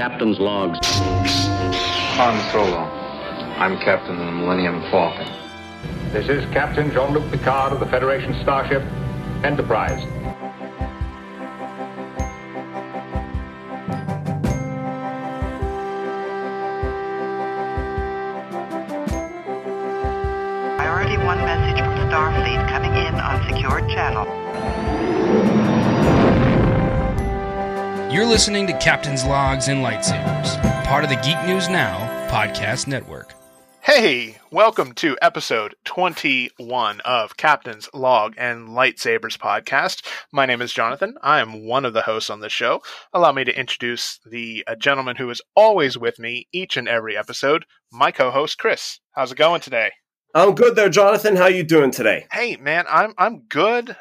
Captain's logs. Han Solo. I'm captain of the Millennium Falcon. This is Captain Jean-Luc Picard of the Federation starship Enterprise. Priority 1 message from Starfleet coming in on secured channel. You're listening to Captain's Logs and Lightsabers, part of the Geek News Now podcast network. Hey, welcome to episode 21 of Captain's Log and Lightsabers podcast. My name is Jonathan. I am one of the hosts on the show. Allow me to introduce the uh, gentleman who is always with me each and every episode, my co-host Chris. How's it going today? I'm good there, Jonathan. How you doing today? Hey, man, I'm I'm good.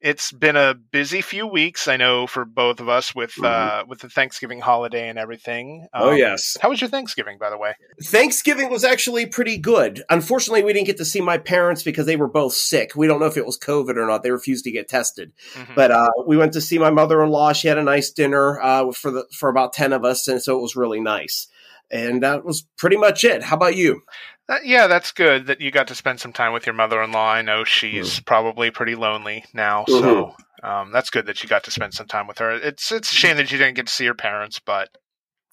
It's been a busy few weeks, I know, for both of us with uh, with the Thanksgiving holiday and everything. oh Um, yes. How was your Thanksgiving, by the way? Thanksgiving was actually pretty good. Unfortunately, we didn't get to see my parents because they were both sick. We don't know if it was COVID or not. They refused to get tested. Mhm. But uh, we went to see my mother-in-law. She had a nice dinner uh, for the for about ten of us, and so it was really nice. And that was pretty much it. How about you? That, yeah, that's good that you got to spend some time with your mother-in-law. I know she's probably pretty lonely now, so um, that's good that you got to spend some time with her. It's it's a shame that you didn't get to see your parents, but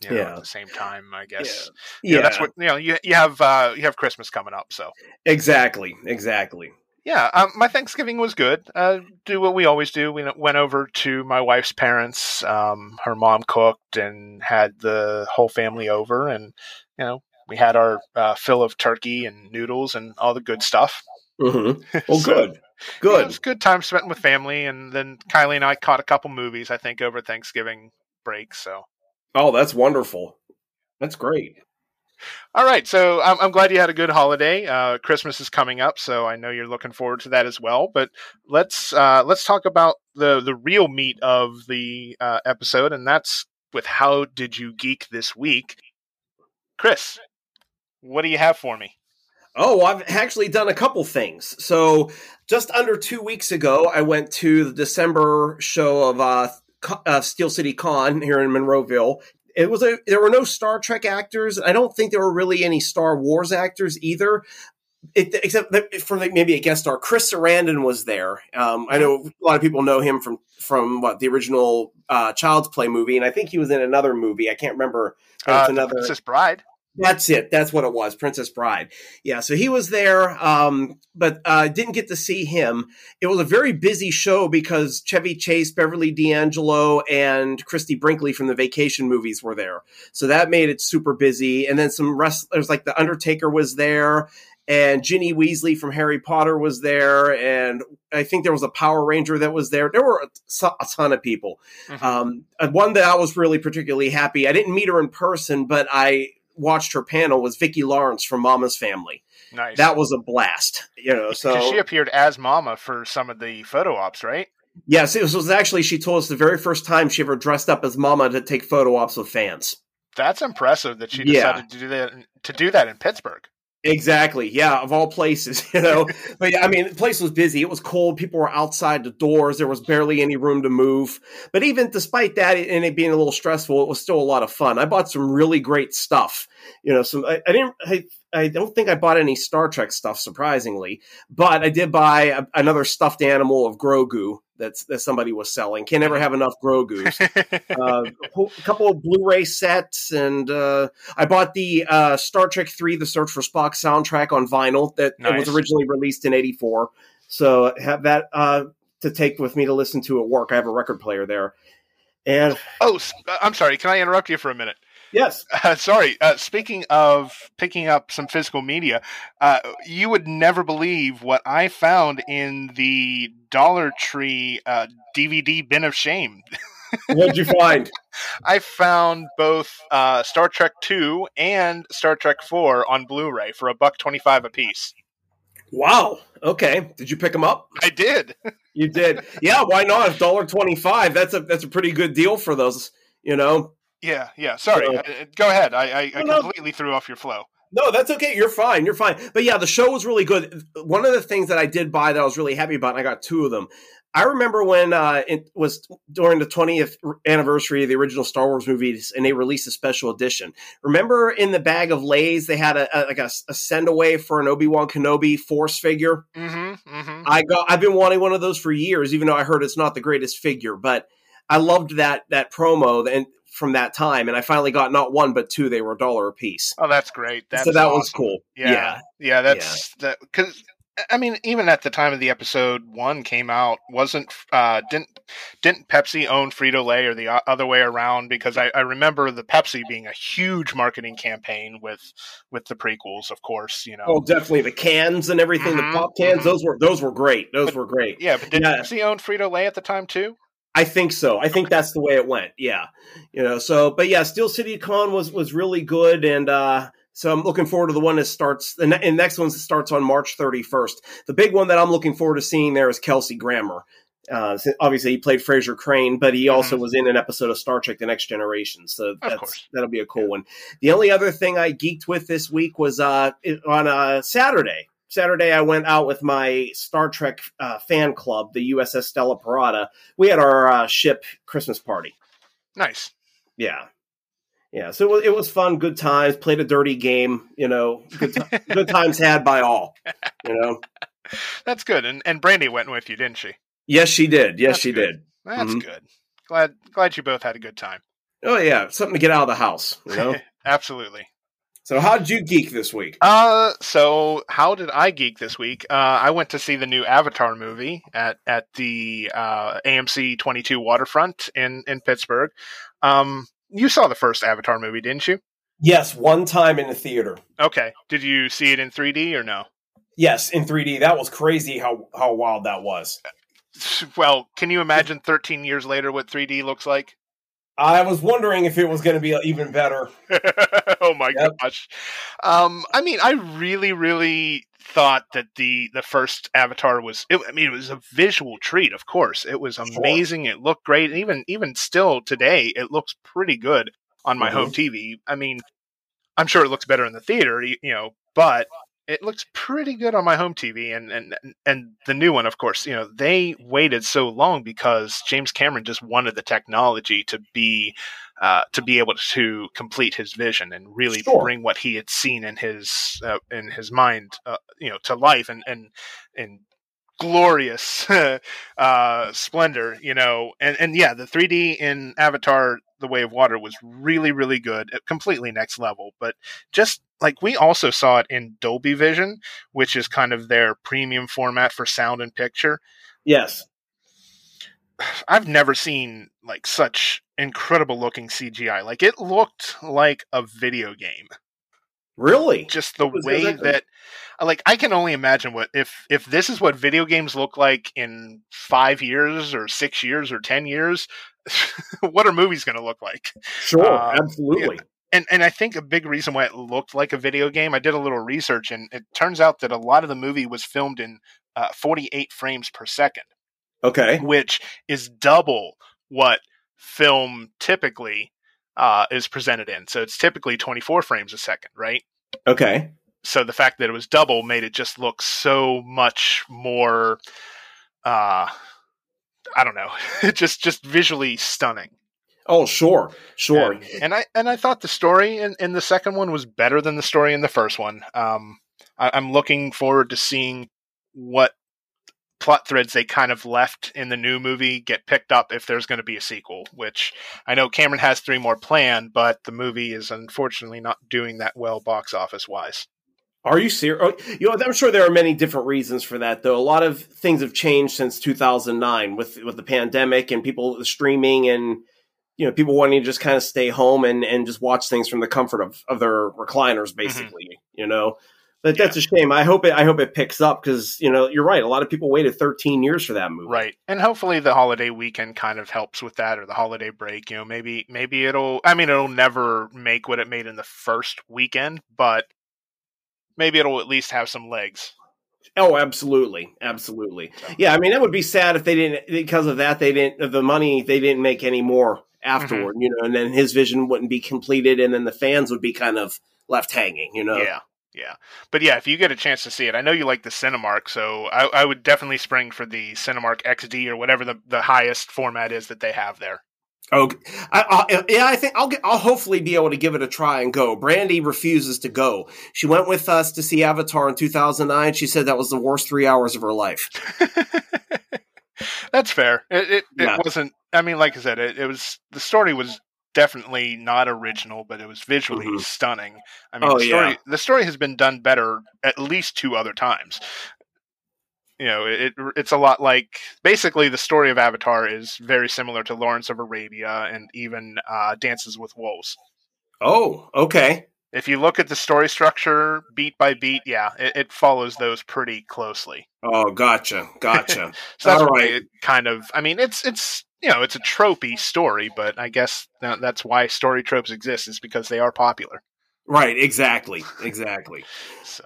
you know, Yeah. at the same time, I guess Yeah, you know, that's what you know. You you have uh, you have Christmas coming up, so exactly, exactly. Yeah. Um, my Thanksgiving was good. Uh, do what we always do. We went over to my wife's parents. Um, her mom cooked and had the whole family over, and you know. We had our uh, fill of turkey and noodles and all the good stuff. hmm Well, So- good, Yeah, it good. was good time spent with family, and then Kylie and I caught a couple movies. I think over Thanksgiving break. So, Oh, that's wonderful. That's great. All right. So I'm, I'm glad you had a good holiday. Uh, Christmas is coming up, so I know you're looking forward to that as well. But let's uh, let's talk about the the real meat of the uh, episode, and that's with how did you geek this week, Chris? What do you have for me? Oh, I've actually done a couple things. So, just under two weeks ago, I went to the December show of uh, Co- uh, Steel City Con here in Monroeville. It was a there were no Star Trek actors. I don't think there were really any Star Wars actors either. It, except for like maybe a guest star, Chris Sarandon was there. Um, I know a lot of people know him from from what the original uh, Child's Play movie, and I think he was in another movie. I can't remember. Uh, the another. Princess Bride. That's it. That's what it was. Princess Bride. Yeah. So he was there, um, but uh, didn't get to see him. It was a very busy show because Chevy Chase, Beverly D'Angelo, and Christie Brinkley from the Vacation movies were there. So that made it super busy. And then some wrestlers like the Undertaker was there. And Ginny Weasley from Harry Potter was there, and I think there was a Power Ranger that was there. There were a, ton of people. Mhm. Um, one that I was really particularly happy. I didn't meet her in person, but I watched her panel was Vicki Lawrence from Mama's Family. Nice. That was a blast, you know. So she appeared as Mama for some of the photo ops, right? yes, it was, was actually she told us the very first time she ever dressed up as Mama to take photo ops with fans. That's impressive that she Yeah. decided to do that to do that in Pittsburgh. Exactly. Yeah, of all places, you know. but I mean, the place was busy. It was cold. People were outside the doors. There was barely any room to move. But even despite that and it being a little stressful, it was still a lot of fun. I bought some really great stuff. You know, some I, I didn't I, I don't think I bought any Star Trek stuff surprisingly, but I did buy a, another stuffed animal of Grogu that's that somebody was selling. Can never have enough Grogu's uh, a couple of Blu-ray sets, and uh, I bought the uh, Star Trek Three: The Search for Spock soundtrack on vinyl that Nice. was originally released in '84. So have that uh, to take with me to listen to at work. I have a record player there, and oh, I'm sorry. Can I interrupt you for a minute? Yes, Uh, sorry. Uh, speaking of picking up some physical media, uh, you would never believe what I found in the Dollar Tree uh, DVD bin of shame. what'd you find? I found both uh, Star Trek Two and Star Trek Four on Blu-ray for a buck twenty-five apiece. wow. Okay, did you pick them up? I did. You did. yeah. Why not? Dollar twenty-five. That's a that's a pretty good deal for those. You know. Yeah, yeah. Sorry. So- Uh, go ahead. I, I, I No, no. completely threw off your flow. No, that's okay. You're fine. You're fine. But yeah, the show was really good. One of the things that I did buy that I was really happy about, and I got two of them. I remember when uh, it was during the 20th anniversary of the original Star Wars movies, and they released a special edition. Remember in the bag of Lays, they had a, a like a, a send away for an Obi Wan Kenobi Force figure. Mm-hmm. Mm-hmm. I got, I've been wanting one of those for years, even though I heard it's not the greatest figure, but I loved that that promo and from that time, and I finally got not one but two. They were a dollar a piece. Oh, that's great. That's so that was cool. Yeah, yeah. yeah, that's that because I mean, even at the time of the episode one came out, wasn't uh, didn't didn't Pepsi own Frito Lay or the other way around? Because I, I remember the Pepsi being a huge marketing campaign with with the prequels, of course. You know, Oh, definitely the cans and everything. Mhm, The pop cans, mhm. those were those were great. Those But- were great. yeah, but did Yeah. Pepsi own Frito Lay at the time too? I think so. I think that's the way it went. Yeah, you know. So, but yeah, Steel City Con was was really good, and uh, so I'm looking forward to the one that starts. The ne- next one starts on March 31st. The big one that I'm looking forward to seeing there is Kelsey Grammer. Uh, obviously, he played Frasier Crane, but he also was in an episode of Star Trek: The Next Generation. So that's, that'll be a cool one. The only other thing I geeked with this week was uh, on uh, Saturday. Saturday, I went out with my Star Trek uh, fan club, the USS Stella Parada. We had our uh, ship Christmas party. Nice. Yeah. Yeah. So it was, it was fun, good times, played a dirty game, you know, good, ti- good times had by all, you know. That's good. And and Brandy went with you, didn't she? Yes, she did. Yes, That's she good. did. That's Mhm. good. Glad glad you both had a good time. Oh, yeah. Something to get out of the house, you know. Absolutely. So, how did you geek this week? Uh, so how did I geek this week? Uh, I went to see the new Avatar movie at at the uh, AMC 22 Waterfront in in Pittsburgh. Um, you saw the first Avatar movie, didn't you? Yes, one time in the theater. Okay. Did you see it in 3D or no? Yes, in 3D. That was crazy how, how wild that was. Well, can you imagine 13 years later what 3D looks like? I was wondering if it was going to be even better. oh my Yep. gosh. Um, I mean, I really, really thought that the the first Avatar was. It, I mean, it was a visual treat. Of course, it was amazing. It looked great. And even even still today, it looks pretty good on my Mhm. home TV. I mean, I'm sure it looks better in the theater, you know, but it looks pretty good on my home TV. And and and the new one, of course, you know, they waited so long because James Cameron just wanted the technology to be uh, to be able to complete his vision and really Sure. bring what he had seen in his uh, in his mind, uh, you know, to life and and and glorious uh, splendor, you know, and and yeah, the 3D in Avatar: The Way of Water was really really good, uh, completely next level. But just like we also saw it in Dolby Vision, which is kind of their premium format for sound and picture. Yes. I've never seen like such incredible looking CGI. Like it looked like a video game. Really? Just the way exactly- that like I can only imagine what if if this is what video games look like in 5 years or 6 years or 10 years, what are movies going to look like? Sure. Uh, absolutely. and and I think a big reason why it looked like a video game. I did a little research, and it turns out that a lot of the movie was filmed in uh, 48 frames per second, Okay. which is double what film typically uh, is presented in. So it's typically 24 frames a second, right? Okay. So the fact that it was double made it just look so much more. Uh, I don't know, just just visually stunning. Oh, sure. Sure. And, and I and I thought the story in, in the second one was better than the story in the first one. Um, I, I'm looking forward to seeing what plot threads they kind of left in the new movie get picked up if there's going to be a sequel. Which I know Cameron has three more planned, but the movie is unfortunately not doing that well box office wise. Are you serious? Oh, you know, I'm sure there are many different reasons for that, though. A lot of things have changed since 2009 with with the pandemic and people streaming and you know people wanting to just kind of stay home and and just watch things from the comfort of of their recliners, mm-hmm. basically. You know, but that's a shame. I hope it I hope it picks up because you know you're right. A lot of people waited 13 years for that movie. Right. And hopefully the holiday weekend kind of helps with that or the holiday break. You know, maybe maybe it'll I mean it'll never make what it made in the first weekend, but maybe it'll at least have some legs. Oh, absolutely, absolutely. Yeah, I mean, that would be sad if they didn't because of that. They didn't of the money. They didn't make any more mm-hmm. afterward, you know, and then his vision wouldn't be completed, and then the fans would be kind of left hanging, you know. Yeah. Yeah, but yeah, if you get a chance to see it, I know you like the Cinemark, so I, I would definitely spring for the Cinemark XD or whatever the, the highest format is that they have there. Oh, I, I, yeah, I think I'll get, I'll hopefully be able to give it a try and go. Brandy refuses to go. She went with us to see Avatar in 2009. She said that was the worst three hours of her life. That's fair. It it, Yeah. it wasn't. I mean, like I said, it, it was the story was definitely not original, but it was visually Mhm. stunning. I mean, Oh, the story yeah. the story has been done better at least two other times. You know, it it's a lot like basically the story of Avatar is very similar to Lawrence of Arabia and even uh, Dances with Wolves. Oh, okay. If you look at the story structure beat by beat, yeah, it, it follows those pretty closely. Oh, gotcha, gotcha. So that's All why right. it kind of. I mean, it's it's you know it's a tropey story, but I guess that's why story tropes exist is because they are popular. right, exactly, exactly. So,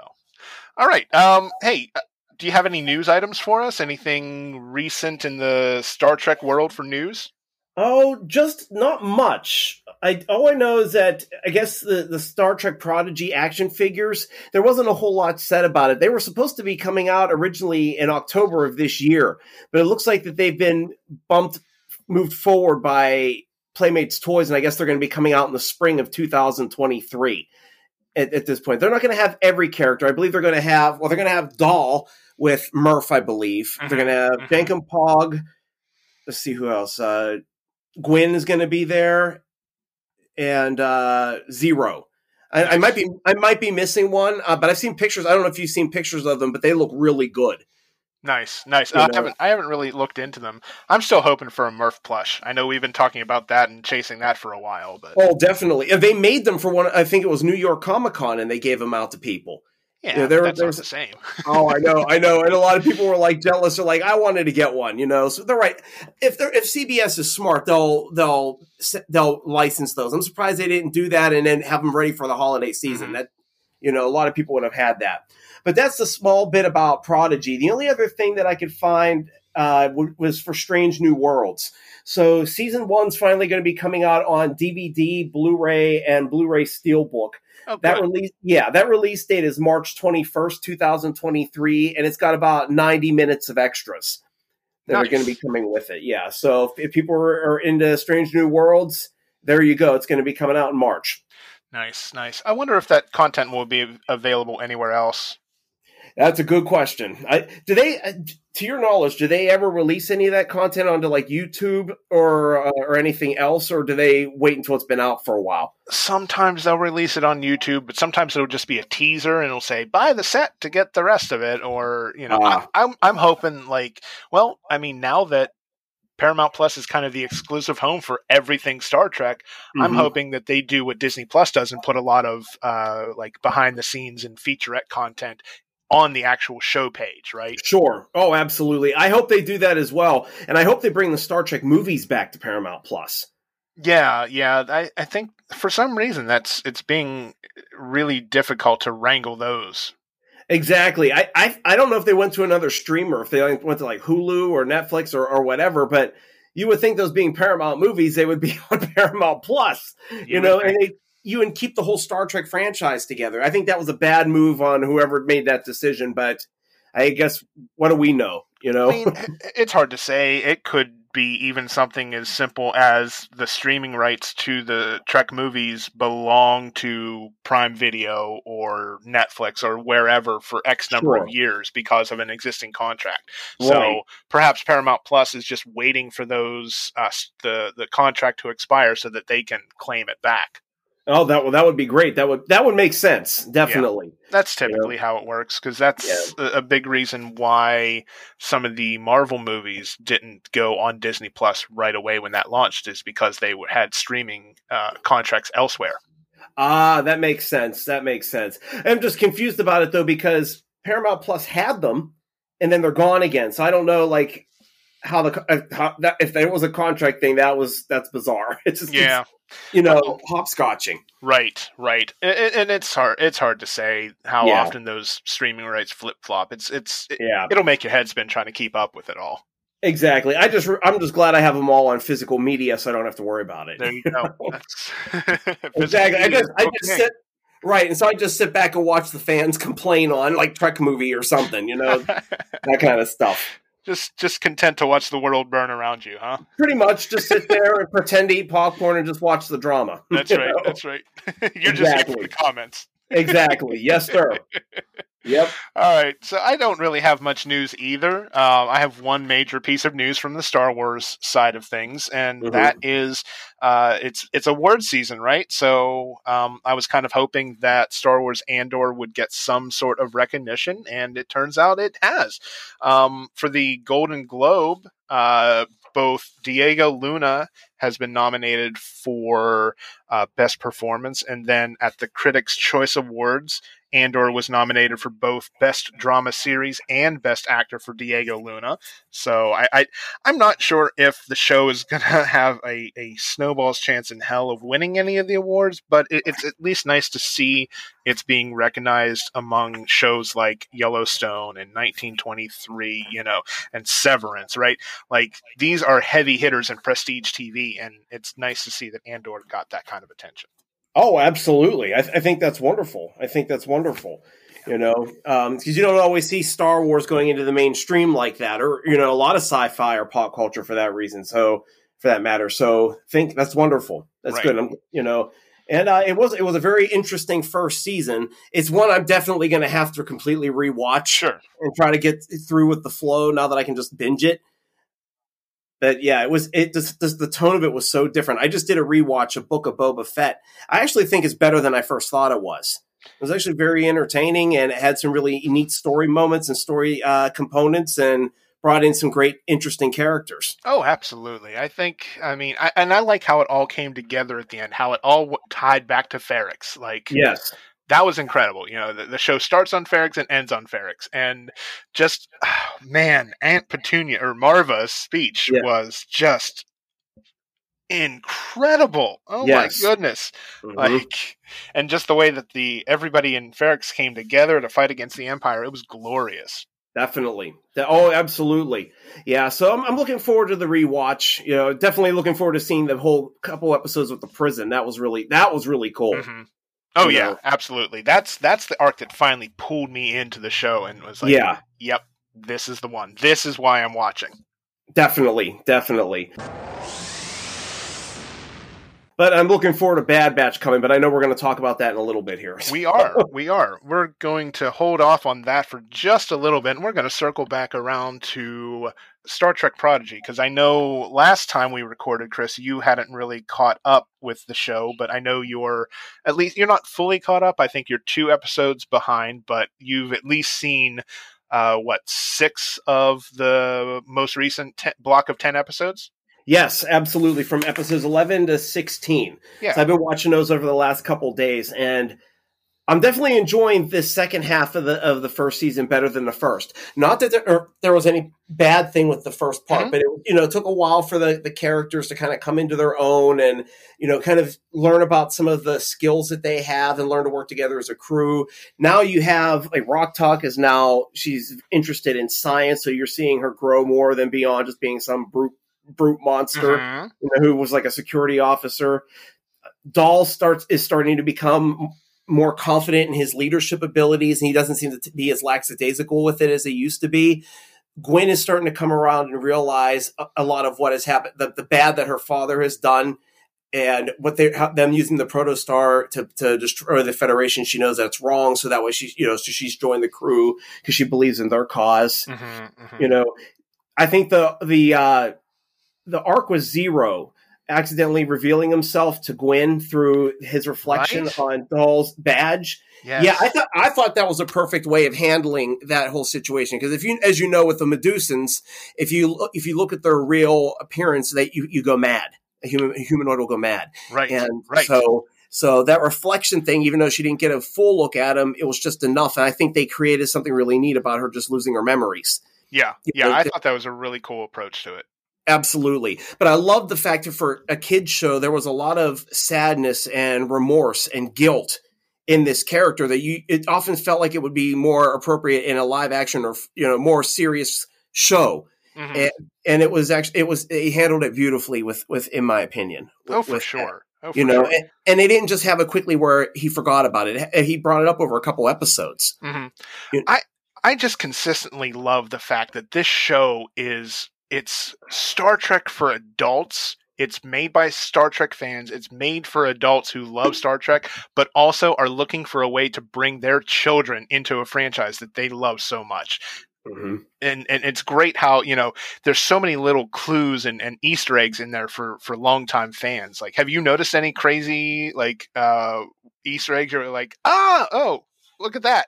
all right. Um, hey, uh, do you have any news items for us? Anything recent in the Star Trek world for news? Oh, just not much. I all I know is that I guess the the Star Trek Prodigy action figures there wasn't a whole lot said about it. They were supposed to be coming out originally in October of this year, but it looks like that they've been bumped moved forward by Playmates Toys, and I guess they're going to be coming out in the spring of 2023. At, at this point, they're not going to have every character. I believe they're going to have well, they're going to have Dal with Murph, I believe. They're going to have Mhm. Jankom Pog. Let's see who else. Uh, Gwen is going to be there, and uh, Zero. I, I might be I might be missing one, uh, but I've seen pictures. I don't know if you've seen pictures of them, but they look really good. Nice, nice. You I haven't I haven't really looked into them. I'm still hoping for a Murph plush. I know we've been talking about that and chasing that for a while, but Oh, definitely. They made them for one. I think it was New York Comic Con, and they gave them out to people. Yeah, there- that's there's- not the same. Oh, I know, I know, and a lot of people were like jealous or like, I wanted to get one, you know. So they're right. If they're if CBS is smart, they'll they'll they'll license those. I'm surprised they didn't do that and then have them ready for the holiday season. Mhm. That you know, a lot of people would have had that. But that's the small bit about Prodigy. The only other thing that I could find uh, was for Strange New Worlds. So season one's finally going to be coming out on DVD, Blu-ray, and Blu-ray Steelbook. Oh, That release, yeah, that release date is March twenty first, two thousand twenty three, and it's got about ninety minutes of extras that are going to be coming with it. Yeah, so if, if people are, are into Strange New Worlds, there you go. It's going to be coming out in March. Nice, nice. I wonder if that content will be available anywhere else. That's a good question. I, do they, uh, to your knowledge, do they ever release any of that content onto like YouTube or uh, or anything else, or do they wait until it's been out for a while? Sometimes they'll release it on YouTube, but sometimes it'll just be a teaser and it'll say buy the set to get the rest of it. Or you know, Ah. I, I'm I'm hoping like, well, I mean, now that Paramount Plus is kind of the exclusive home for everything Star Trek, I'm Mhm. hoping that they do what Disney Plus does and put a lot of uh, like behind the scenes and featurette content on the actual show page, right? Sure. Oh, absolutely. I hope they do that as well, and I hope they bring the Star Trek movies back to Paramount Plus. Yeah, yeah. I, I think for some reason that's it's being really difficult to wrangle those. Exactly. I, I I don't know if they went to another streamer, or if they went to like Hulu or Netflix or, or whatever, but you would think those being Paramount movies, they would be on Paramount Plus, you, would know, and they you and keep the whole Star Trek franchise together. I think that was a bad move on whoever made that decision, but I guess what do we know? You know, I mean, it's hard to say. It could be even something as simple as the streaming rights to the Trek movies belong to Prime Video or Netflix or wherever for X number Sure. of years because of an existing contract. Right. So perhaps Paramount Plus is just waiting for those uh, the the contract to expire so that they can claim it back. Oh that would that would be great. That would that would make sense. Definitely. That's typically how it works because that's a, a big reason why some of the Marvel movies didn't go on Disney Plus right away when that launched is because they had streaming uh, contracts elsewhere. Ah, that makes sense. That makes sense. I'm just confused about it though because Paramount Plus had them, and then they're gone again. So I don't know, like how the uh, how, that, if there was a contract thing, that was that's bizarre. It's just Yeah, it's, you know hopscotching. right, right, and, and it's hard. It's hard to say how Yeah. often those streaming rights flip flop. It's it's it, Yeah, it'll make your head spin trying to keep up with it all. exactly. I just I'm just glad I have them all on physical media, so I don't have to worry about it. There you go. Exactly. I just I just sit Right, and so I just sit back and watch the fans complain on like Trek movie or something, you know, that kind of stuff. Just just content to watch the world burn around you, huh? Pretty much, just sit there and pretend to eat popcorn and just watch the drama. That's right. know? That's right. You're just here for the comments. Exactly. Yes, sir. Yep. All right, so I don't really have much news either. Um, I have one major piece of news from the Star Wars side of things, and Mhm. that is uh, it's it's award season, right? So um, I was kind of hoping that Star Wars Andor would get some sort of recognition, and it turns out it has. Um, for the Golden Globe, uh, both Diego Luna has been nominated for uh, Best Performance, and then at the Critics' Choice Awards, Andor was nominated for both Best Drama Series and Best Actor for Diego Luna. So I, I I'm not sure if the show is gonna have a, a snowball's chance in hell of winning any of the awards, but it, it's at least nice to see it's being recognized among shows like Yellowstone and 1923, you know, and Severance, right? Like these are heavy hitters in prestige TV, and it's nice to see that Andor got that kind of attention. Oh, absolutely. I, th- I think that's wonderful. I think that's wonderful. You know, because you don't always see Star Wars going into the mainstream like that, or you know, a lot of sci-fi or pop culture for that reason. So, for that matter, so think that's wonderful. That's Right. good. I'm, you know, and uh, it was it was a very interesting first season. It's one I'm definitely going to have to completely rewatch Sure. and try to get through with the flow now that I can just binge it. But yeah, it was it just, just the tone of it was so different. I just did a rewatch of Book of Boba Fett. I actually think it's better than I first thought it was. It was actually very entertaining and it had some really neat story moments and story uh, components and brought in some great, interesting characters. Oh, absolutely. I think, I mean, I, and I like how it all came together at the end, how it all w- tied back to Ferrix. Like, Yes, that was incredible. You know, the, the show starts on Ferrix and ends on Ferrix. And just, man, Aunt Petunia or Maarva's speech Yeah. was just incredible. Oh Yes. my goodness. Mhm. Like, and just the way that the everybody in Ferrix came together to fight against the Empire, it was glorious. definitely. Oh, absolutely. Yeah. So I'm, I'm looking forward to the rewatch. You know, definitely looking forward to seeing the whole couple episodes with the prison. That was really that was really cool. Mhm. Oh You yeah, know. absolutely. That's that's the arc that finally pulled me into the show and was like, yeah. yep, this is the one. This is why I'm watching. Definitely, definitely. But I'm looking forward to Bad Batch coming, but I know we're going to talk about that in a little bit here. We are, we are. We're going to hold off on that for just a little bit, and we're going to circle back around to Star Trek Prodigy because I know last time we recorded, Chris, you hadn't really caught up with the show, but I know you're at least you're not fully caught up. I think you're two episodes behind, but you've at least seen uh, what six of the most recent ten, block of ten episodes. Yes, absolutely. From episodes 11 to 16. Yeah. So I've been watching those over the last couple days, and I'm definitely enjoying this second half of the of the first season better than the first. Not that there, or there was any bad thing with the first part, Mhm. but it you know it took a while for the the characters to kind of come into their own and you know kind of learn about some of the skills that they have and learn to work together as a crew. Now you have like Rok-Tahk is now she's interested in science, so you're seeing her grow more than beyond just being some brute brute monster Mhm. you know, who was like a security officer. Dal starts is starting to become more confident in his leadership abilities, and he doesn't seem to be as lackadaisical with it as he used to be. Gwen is starting to come around and realize a, a lot of what has happened, the, the bad that her father has done, and what they them using the protostar to to destroy the Federation. She knows that's wrong, so that way she you know so she's joined the crew because she believes in their cause Mhm, mhm. you know i think the the uh the arc was zero accidentally revealing himself to gwen through his reflection Right. on Dal's badge Yes. yeah i thought i thought that was a perfect way of handling that whole situation because if you as you know with the medusans if you look if you look at their real appearance they you, you go mad a human a humanoid will go mad right, and right. so so that reflection thing, even though she didn't get a full look at him, it was just enough. And I think they created something really neat about her just losing her memories. yeah, yeah. I thought that was a really cool approach to it. Absolutely. But I love the fact that for a kid's show, there was a lot of sadness and remorse and guilt in this character that you, it often felt like it would be more appropriate in a live action or, you know, more serious show. Mhm. And, and it was actually, it was, he handled it beautifully with, with, in my opinion. oh, for with sure. Oh, you know, sure. and, and they didn't just have it quickly where he forgot about it. He brought it up over a couple episodes. Mhm. You- I I just consistently love the fact that this show is it's Star Trek for adults. It's made by Star Trek fans. It's made for adults who love Star Trek, but also are looking for a way to bring their children into a franchise that they love so much. Mhm. And and it's great how, you know, there's so many little clues and, and Easter eggs in there for for longtime fans. Like have you noticed any crazy like uh Easter eggs you're like, ah, oh, look at that.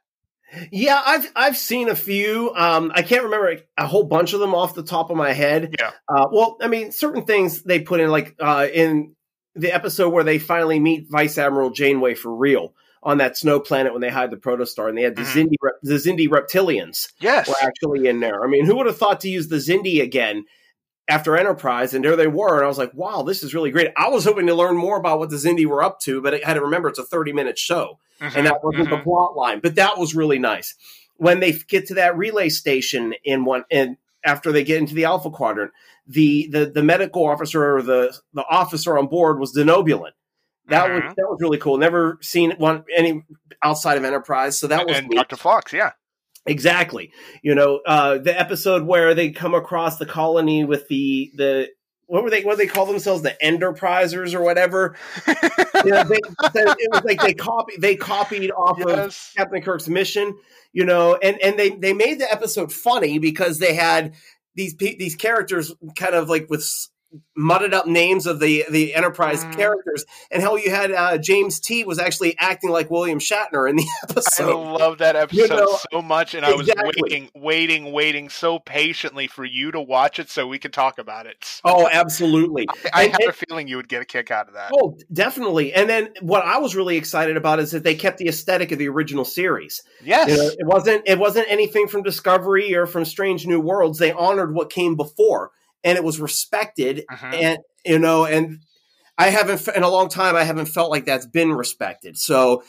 Yeah, I've I've seen a few. Um, I can't remember a whole bunch of them off the top of my head. Yeah. Uh, well, I mean, certain things they put in, like uh, in the episode where they finally meet Vice Admiral Janeway for real on that snow planet when they hide the protostar, and they had the Mhm. Xindi the Xindi reptilians Yes. were actually in there. I mean, who would have thought to use the Xindi again after Enterprise? And there they were, and I was like, wow, this is really great. I was hoping to learn more about what the Xindi were up to, but I had to remember it's a thirty minute show and that wasn't the Mhm. plot line. But that was really nice. When they get to that relay station in one, and after they get into the Alpha Quadrant, the the, the medical officer or the the officer on board was Denobulan. That was Mhm. that was really cool. Never seen one any outside of Enterprise, so that was. Dr. Fox, yeah. Exactly. You know, uh, the episode where they come across the colony with the the what were they what they call themselves the Enterprisers or whatever. you know, they, it was like they copy they copied off of. Captain Kirk's mission, you know, and and they they made the episode funny because they had these these characters kind of like with mudded up names of the the Enterprise Mm. characters, and how you had uh, James T was actually acting like William Shatner in the episode. I love that episode know, so much, and I was waiting, waiting, waiting so patiently for you to watch it so we could talk about it. Oh, absolutely. I And- had and- a feeling you would get a kick out of that. Oh, definitely. And then what I was really excited about is that they kept the aesthetic of the original series. yes. You know, it wasn't it wasn't anything from Discovery or from Strange New Worlds. They honored what came before, and it was respected. Mhm. And you know, and I haven't in a long time. I haven't felt like that's been respected. So.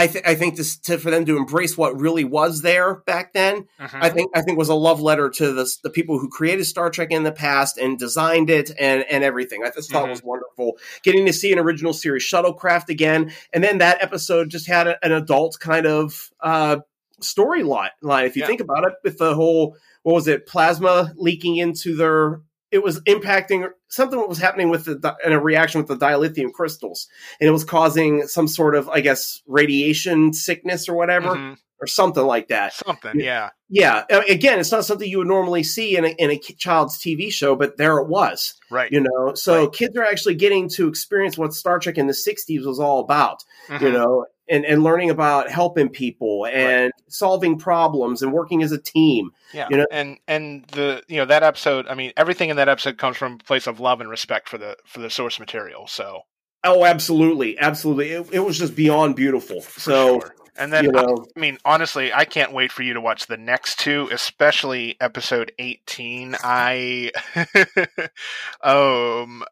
I, th- I think this to, for them to embrace what really was there back then, Mhm. I think I think was a love letter to the the people who created Star Trek in the past and designed it and and everything. I just thought Mhm. it was wonderful getting to see an original series shuttlecraft again, and then that episode just had a, an adult kind of uh, storyline. Line, if you Yeah. think about it, with the whole what was it, plasma leaking into their. It was impacting something that was happening with the in a reaction with the dilithium crystals, and it was causing some sort of, I guess, radiation sickness or whatever, Mhm. or something like that. Something, yeah. Yeah, again, it's not something you would normally see in a, in a child's TV show, but there it was. Right. You know, so Right. kids are actually getting to experience what Star Trek in the '60s was all about. You Mhm. know, and and learning about helping people and solving problems and working as a team. Yeah, you know- and and the you know that episode. I mean, everything in that episode comes from a place of love and respect for the for the source material. So Oh, absolutely, absolutely. It, it was just beyond beautiful. for So sure. and then you know, I mean, honestly, I can't wait for you to watch the next two, especially episode eighteen. I um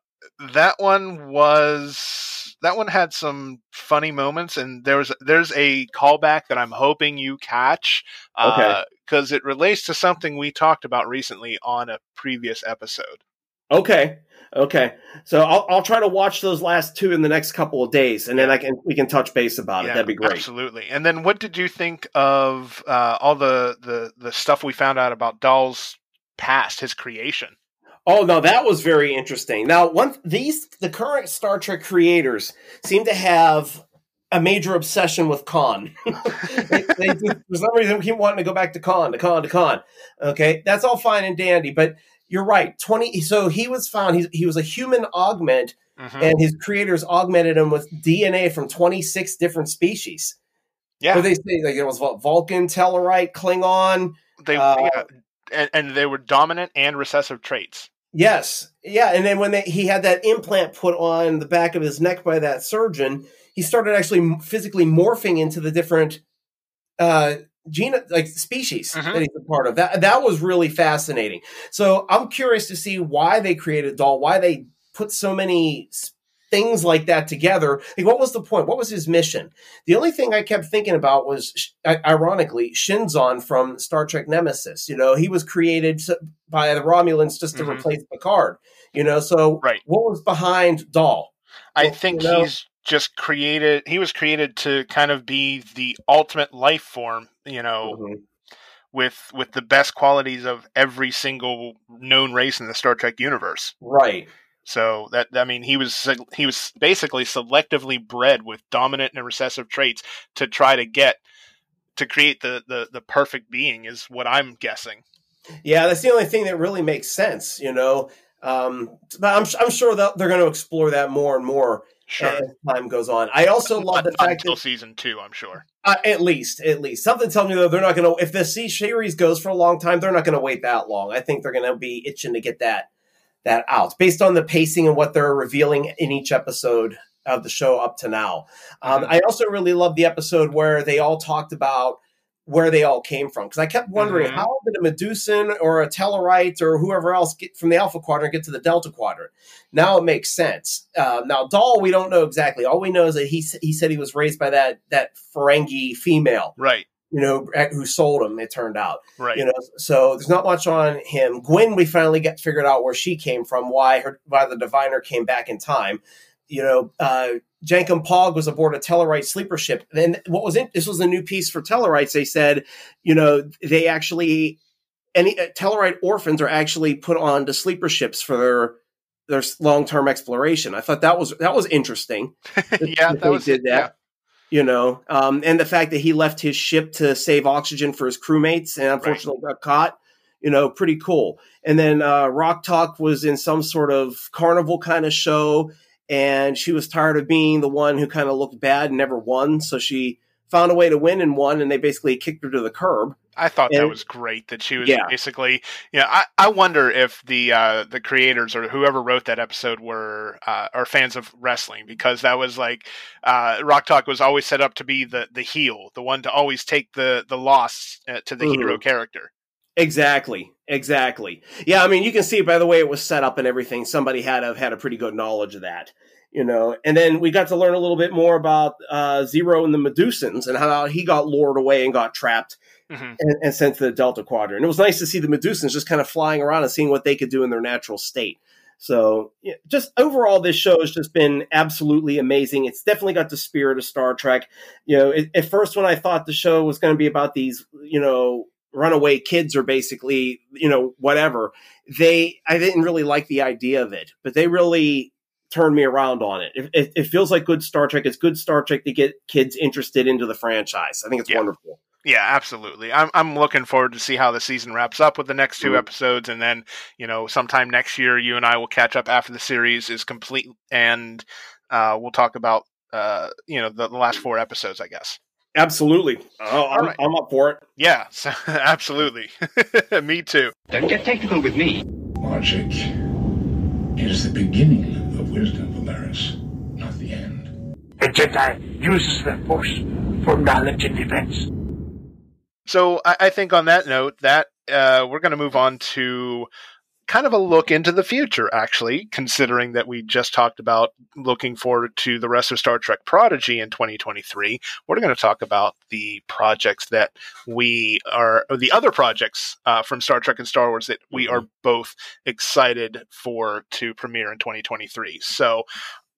that one was that one had some funny moments and there was there's a callback that I'm hoping you catch Okay. because it relates to something we talked about recently on a previous episode. okay, okay. So I'll I'll try to watch those last two in the next couple of days, and then I can we can touch base about it. That'd be great. Absolutely. And then what did you think of uh, all the, the the stuff we found out about Dal's past, his creation? Oh no, that was very interesting. Now, one these the current Star Trek creators seem to have a major obsession with Khan. they, they just, for some reason we keep wanting to go back to Khan, to Khan, to Khan. Okay, that's all fine and dandy, but you're right. Twenty. So he was found. He he was a human augment, Mhm. and his creators augmented him with DNA from 26 different species. Yeah, What they say like it was Vulcan, Tellarite, Klingon. they uh, yeah, and, and they were dominant and recessive traits. Yes, yeah, and then when they, he had that implant put on the back of his neck by that surgeon, he started actually physically morphing into the different uh gene like species Mhm. that he's a part of. That that was really fascinating. So I'm curious to see why they created Dal, why they put so many things like that together. Like, what was the point? What was his mission? The only thing I kept thinking about was, ironically, Shinzon from Star Trek Nemesis. You know, he was created by the Romulans just to Mhm. replace Picard. You know, so Right. what was behind Dal? I Well, think you know- he's just created. He was created to kind of be the ultimate life form. You know, Mhm. with with the best qualities of every single known race in the Star Trek universe. Right. So that I mean, he was he was basically selectively bred with dominant and recessive traits to try to get to create the the the perfect being is what I'm guessing. Yeah, that's the only thing that really makes sense, you know. Um, but I'm I'm sure that they're going to explore that more and more Sure. as time goes on. I also love the fact until that season two, I'm sure. uh, at least at least something tells me though they're not going to if the C series goes for a long time, they're not going to wait that long. I think they're going to be itching to get that that out based on the pacing and what they're revealing in each episode of the show up to now. Um, Mhm. I also really love the episode where they all talked about where they all came from because I kept wondering Mhm. how did a Medusan or a Tellarite or whoever else get from the Alpha Quadrant get to the Delta Quadrant? Now it makes sense. Uh, now Dal, we don't know exactly. All we know is that he he said he was raised by that that Ferengi female, Right. You know, who sold him. It turned out Right. you know so there's not much on him gwen we finally get figured out where she came from why her why the diviner came back in time you know uh Jankom Pog was aboard a Tellarite sleeper ship. And what was in, this was a new piece for Tellarites. They said, you know, they actually any uh, Tellarite orphans are actually put on to sleeper ships for their their long term exploration. I thought that was that was interesting. yeah, that that they was did yeah. You know, um, and the fact that he left his ship to save oxygen for his crewmates and unfortunately got caught, you know, pretty cool. And then uh, Rok-Tahk was in some sort of carnival kind of show, and she was tired of being the one who kind of looked bad and never won. So she found a way to win and won, and they basically kicked her to the curb. I thought that was great that she was Yeah. basically you know, I, I wonder if the uh, the creators or whoever wrote that episode were uh, are fans of wrestling because that was like uh, Rok-Tahk was always set up to be the the heel, the one to always take the the loss uh, to the Mhm. hero character. Exactly. Exactly. Yeah, I mean, you can see by the way it was set up and everything. Somebody had have had a pretty good knowledge of that, you know. And then we got to learn a little bit more about uh, Zero and the Medusans and how he got lured away and got trapped hmm and, and sent to the Delta Quadrant. It was nice to see the Medusans just kind of flying around and seeing what they could do in their natural state. So, yeah, just overall, this show has just been absolutely amazing. It's definitely got the spirit of Star Trek. You know, it, at first, when I thought the show was going to be about these, you know, runaway kids or basically, you know, whatever, they, I didn't really like the idea of it, but they really turned me around on it. It, it, it feels like good Star Trek. It's good Star Trek to get kids interested into the franchise. I think it's Yeah. wonderful. Yeah, absolutely. I'm I'm looking forward to see how the season wraps up with the next 2 Mhm. episodes, and then you know sometime next year you and I will catch up after the series is complete, and uh, we'll talk about uh, you know the, the last four episodes, I guess. Absolutely. Oh, I'm, right. I'm up for it. Yeah, so, absolutely. Me too. Don't get technical with me. Logic is the beginning of wisdom, Valeris, not the end. A Jedi uses the Force for knowledge and defense. So I, I think on that note, that uh, we're going to move on to kind of a look into the future, actually, considering that we just talked about looking forward to the rest of Star Trek Prodigy in 2023. We're going to talk about the projects that we are, or the other projects uh, from Star Trek and Star Wars that we are both excited for to premiere in 2023. So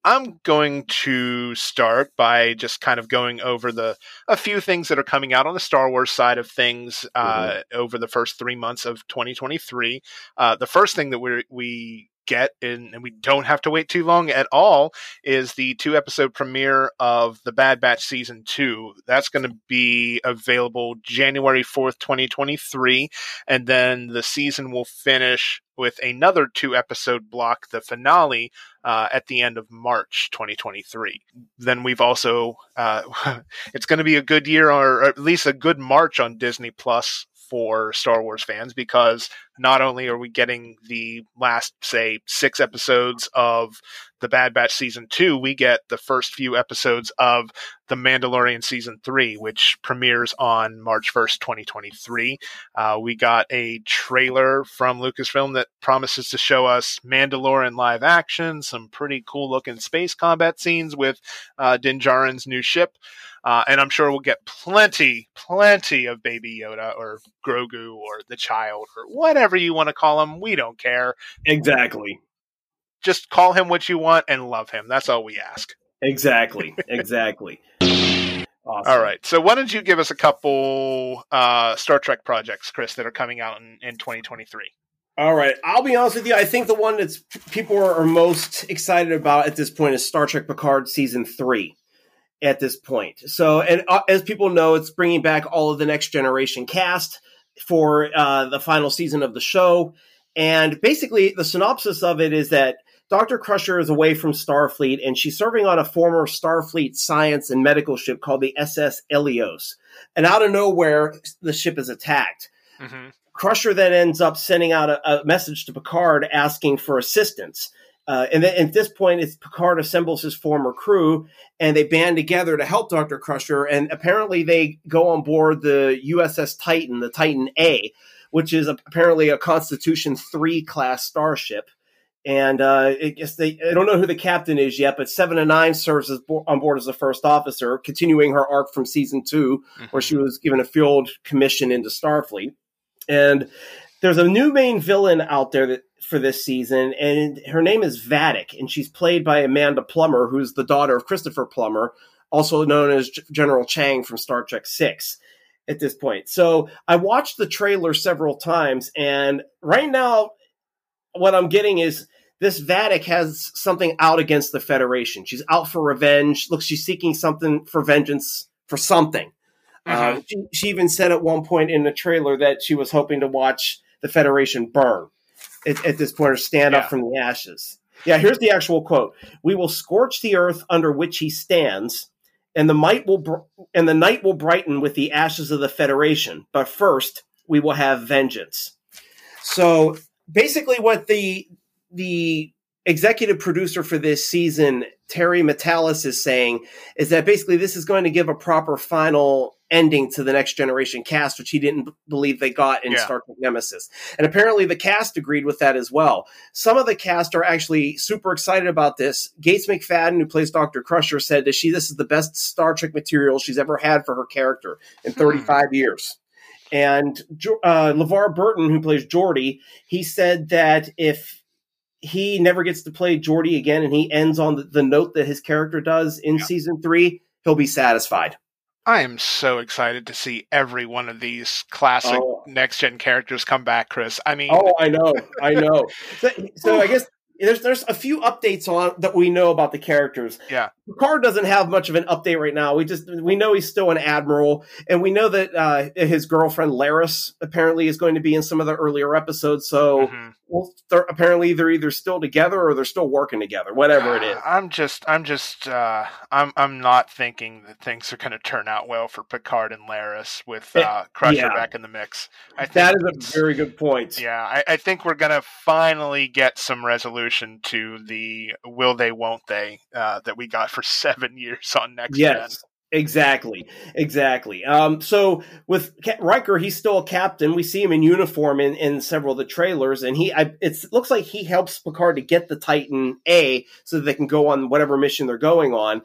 I'm going to start by just kind of going over the a few things that are coming out on the Star Wars side of things uh, over the first three months of 2023. Uh, the first thing that we we get in, and we don't have to wait too long at all, is the two episode premiere of the Bad Batch season two. That's going to be available January 4th, 2023, and then the season will finish with another two episode block, the finale, uh, at the end of March 2023. Then we've also, uh, it's going to be a good year or at least a good March on Disney Plus for Star Wars fans because not only are we getting the last, say, six episodes of the Bad Batch season two, we get the first few episodes of The Mandalorian season three, which premieres on March 1st, 2023. Uh, we got a trailer from Lucasfilm that promises to show us Mandalorian live action, some pretty cool looking space combat scenes with uh, new ship. Uh, and I'm sure we'll get plenty, plenty of Baby Yoda or Grogu or the child or whatever you want to call him. We don't care. Exactly. just call him what you want and love him. That's all we ask. Exactly. Exactly. Awesome. All right. So why don't you give us a couple uh, Star Trek projects, Chris, that are coming out in, in 2023? All right. I'll be honest with you. I think the one that's people are, are most excited about at this point is Star Trek Picard season three. At this point, so and uh, as people know, it's bringing back all of the next generation cast for uh, the final season of the show. And basically, the synopsis of it is that Dr. Crusher is away from Starfleet and she's serving on a former Starfleet science and medical ship called the SS Eleos. And out of nowhere, the ship is attacked. Mm-hmm. Crusher then ends up sending out a, a message to Picard asking for assistance. Uh, and then at this point, it's Picard assembles his former crew and they band together to help Dr. Crusher. And apparently, they go on board the USS Titan, the Titan A, which is apparently a Constitution 3 class starship. And uh, I guess they, I don't know who the captain is yet, but Seven of Nine serves as bo- on board as a first officer, continuing her arc from season 2 where she was given a field commission into Starfleet. And there's a new main villain out there that, for this season, and her name is Vadic, and she's played by Amanda Plummer, who's the daughter of Christopher Plummer, also known as G- General Chang from Star Trek Six. At this point, so I watched the trailer several times, and right now, what I'm getting is this Vadic has something out against the Federation. She's out for revenge. Looks, she's seeking something for vengeance for something. Uh, she, she even said at one point in the trailer that she was hoping to watch the Federation burn at, at this point or stand Yeah. up from the ashes. Yeah, here's the actual quote: "We will scorch the earth under which he stands, and the might will br- and the night will brighten with the ashes of the Federation. But first, we will have vengeance." So basically, what the the executive producer for this season, Terry Matalas, is saying is that basically this is going to give a proper final ending to the next generation cast, which he didn't believe they got in Yeah. Star Trek Nemesis. And apparently the cast agreed with that as well. Some of the cast are actually super excited about this. Gates McFadden, who plays Dr. Crusher, said that she this is the best Star Trek material she's ever had for her character in 35 years. And uh, LeVar Burton, who plays Geordi, he said that if he never gets to play Geordi again and he ends on the, the note that his character does in season three, he'll be satisfied. I am so excited to see every one of these classic Oh. next gen characters come back, Chris. I mean, Oh, I know, I know. So, so I guess there's there's a few updates on that we know about the characters. Yeah. Picard doesn't have much of an update right now. We just we know he's still an admiral, and we know that uh, his girlfriend Laris apparently is going to be in some of the earlier episodes. So mhm. well, they're, apparently they're either still together or they're still working together, whatever it is. Uh, I'm just, I'm just, uh, I'm, I'm not thinking that things are going to turn out well for Picard and Laris with Eh, uh, Crusher yeah. back in the mix. I think That is a very good point. Yeah, I, I think we're going to finally get some resolution to the will they, won't they uh, that we got for seven years on next gen. Yes, exactly, exactly. Um, so with Riker, he's still a captain. We see him in uniform in, in several of the trailers, and he I, it looks like he helps Picard to get the Titan A so that they can go on whatever mission they're going on.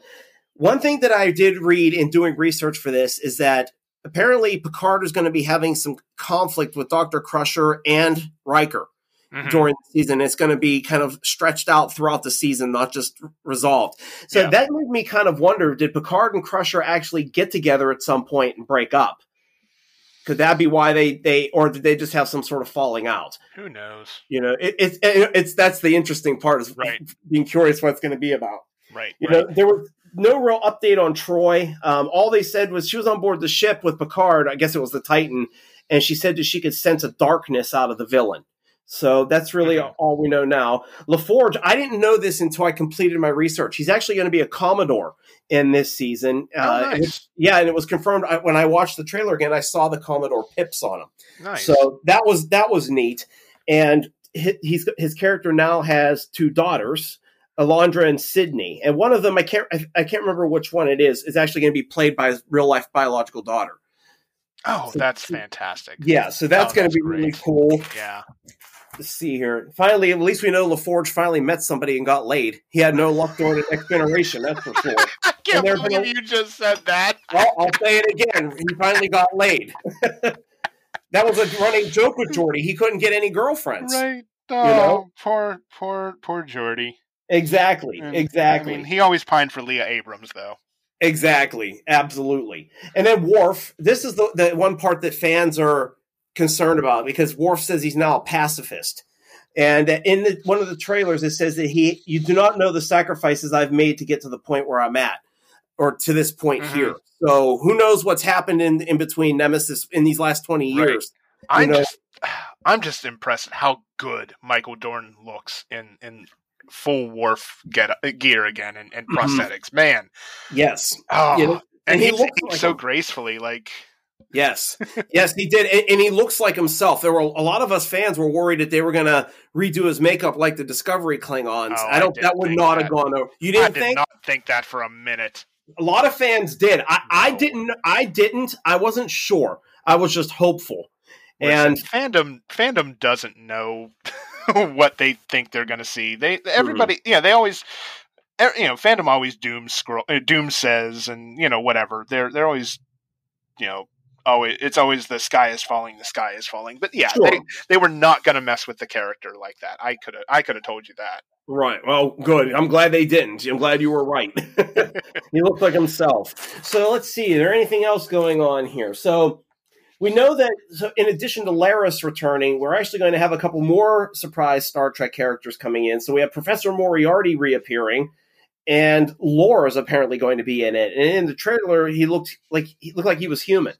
One thing that I did read in doing research for this is that apparently Picard is going to be having some conflict with Doctor Crusher and Riker Mhm. during the season. It's going to be kind of stretched out throughout the season, not just resolved. So Yeah. that made me kind of wonder: Did Picard and Crusher actually get together at some point and break up? Could that be why they they, or did they just have some sort of falling out? Who knows? You know, it, it's it's that's the interesting part is Right. being curious what it's going to be about. Right. You right. know, there was no real update on Troi. Um, all they said was she was on board the ship with Picard. I guess it was the Titan, and she said that she could sense a darkness out of the villain. So that's really all we know now. LaForge, I didn't know this until I completed my research. He's actually going to be a Commodore in this season. Oh, Uh, nice. was- yeah, and it was confirmed I, when I watched the trailer again. I saw the Commodore pips on him. nice. So that was that was neat. And hi- he's his character now has two daughters, Alandra and Sidney, and one of them I can't I, I can't remember which one it is is actually going to be played by his real life biological daughter. oh, so- that's fantastic. Yeah, so that's Oh, going to be really cool. Yeah. Let's see here. Finally, at least we know LaForge finally met somebody and got laid. He had no luck during the next generation, that's for sure. I can't believe you just said that. Well, I'll say it again. He finally got laid. that was a running joke with Geordi. He couldn't get any girlfriends. Right. Oh, know? poor, poor, poor Geordi. Exactly, And, exactly. I mean, he always pined for Leah Brahms, though. Exactly, absolutely. And then Worf, this is the, the one part that fans are concerned about because Worf says he's now a pacifist. And in the, one of the trailers, it says that he, you do not know the sacrifices I've made to get to the point where I'm at, or to this point Mhm. here. So who knows what's happened in in between Nemesis in these last twenty Right. years? I'm know- just, I'm just impressed at how good Michael Dorn looks in in full Worf get gear again and, and Mhm. prosthetics. Man, Yes, oh, know, and, and he he looks looks like so him. gracefully. Like, Yes, yes, he did, and, and he looks like himself. There were a lot of us fans were worried that they were going to redo his makeup like the Discovery Klingons. Oh, I I don't. didn't that would not that. have gone over. You didn't did think? not think that for a minute. a lot of fans did. I, I didn't. I didn't. I wasn't sure. I was just hopeful. And Listen, fandom fandom doesn't know what they think they're going to see. They everybody, yeah, they always, you know, fandom always doom scroll, uh, doom says, and you know whatever. They're they're always, you know, always it's always the sky is falling, the sky is falling. But yeah, Sure. they they were not going to mess with the character like that. I could have I could have told you that. Right. Well, good. I'm glad they didn't. I'm glad you were right. he looked like himself. So let's see. Is there anything else going on here? So we know that so in addition to Laris returning, we're actually going to have a couple more surprise Star Trek characters coming in. So we have Professor Moriarty reappearing, and Lore is apparently going to be in it. And in the trailer, he looked like he looked like he was human.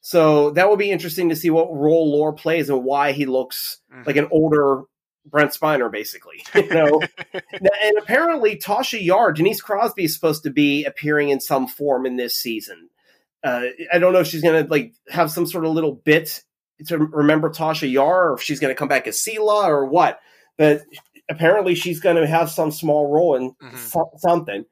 So that will be interesting to see what role Lore plays and why he looks like an older Brent Spiner, basically. You know, and apparently Tasha Yar, Denise Crosby, is supposed to be appearing in some form in this season. Uh, I don't know if she's going to like have some sort of little bit to remember Tasha Yar, or if she's going to come back as Sela or what. But apparently, she's going to have some small role in Mhm. so- something.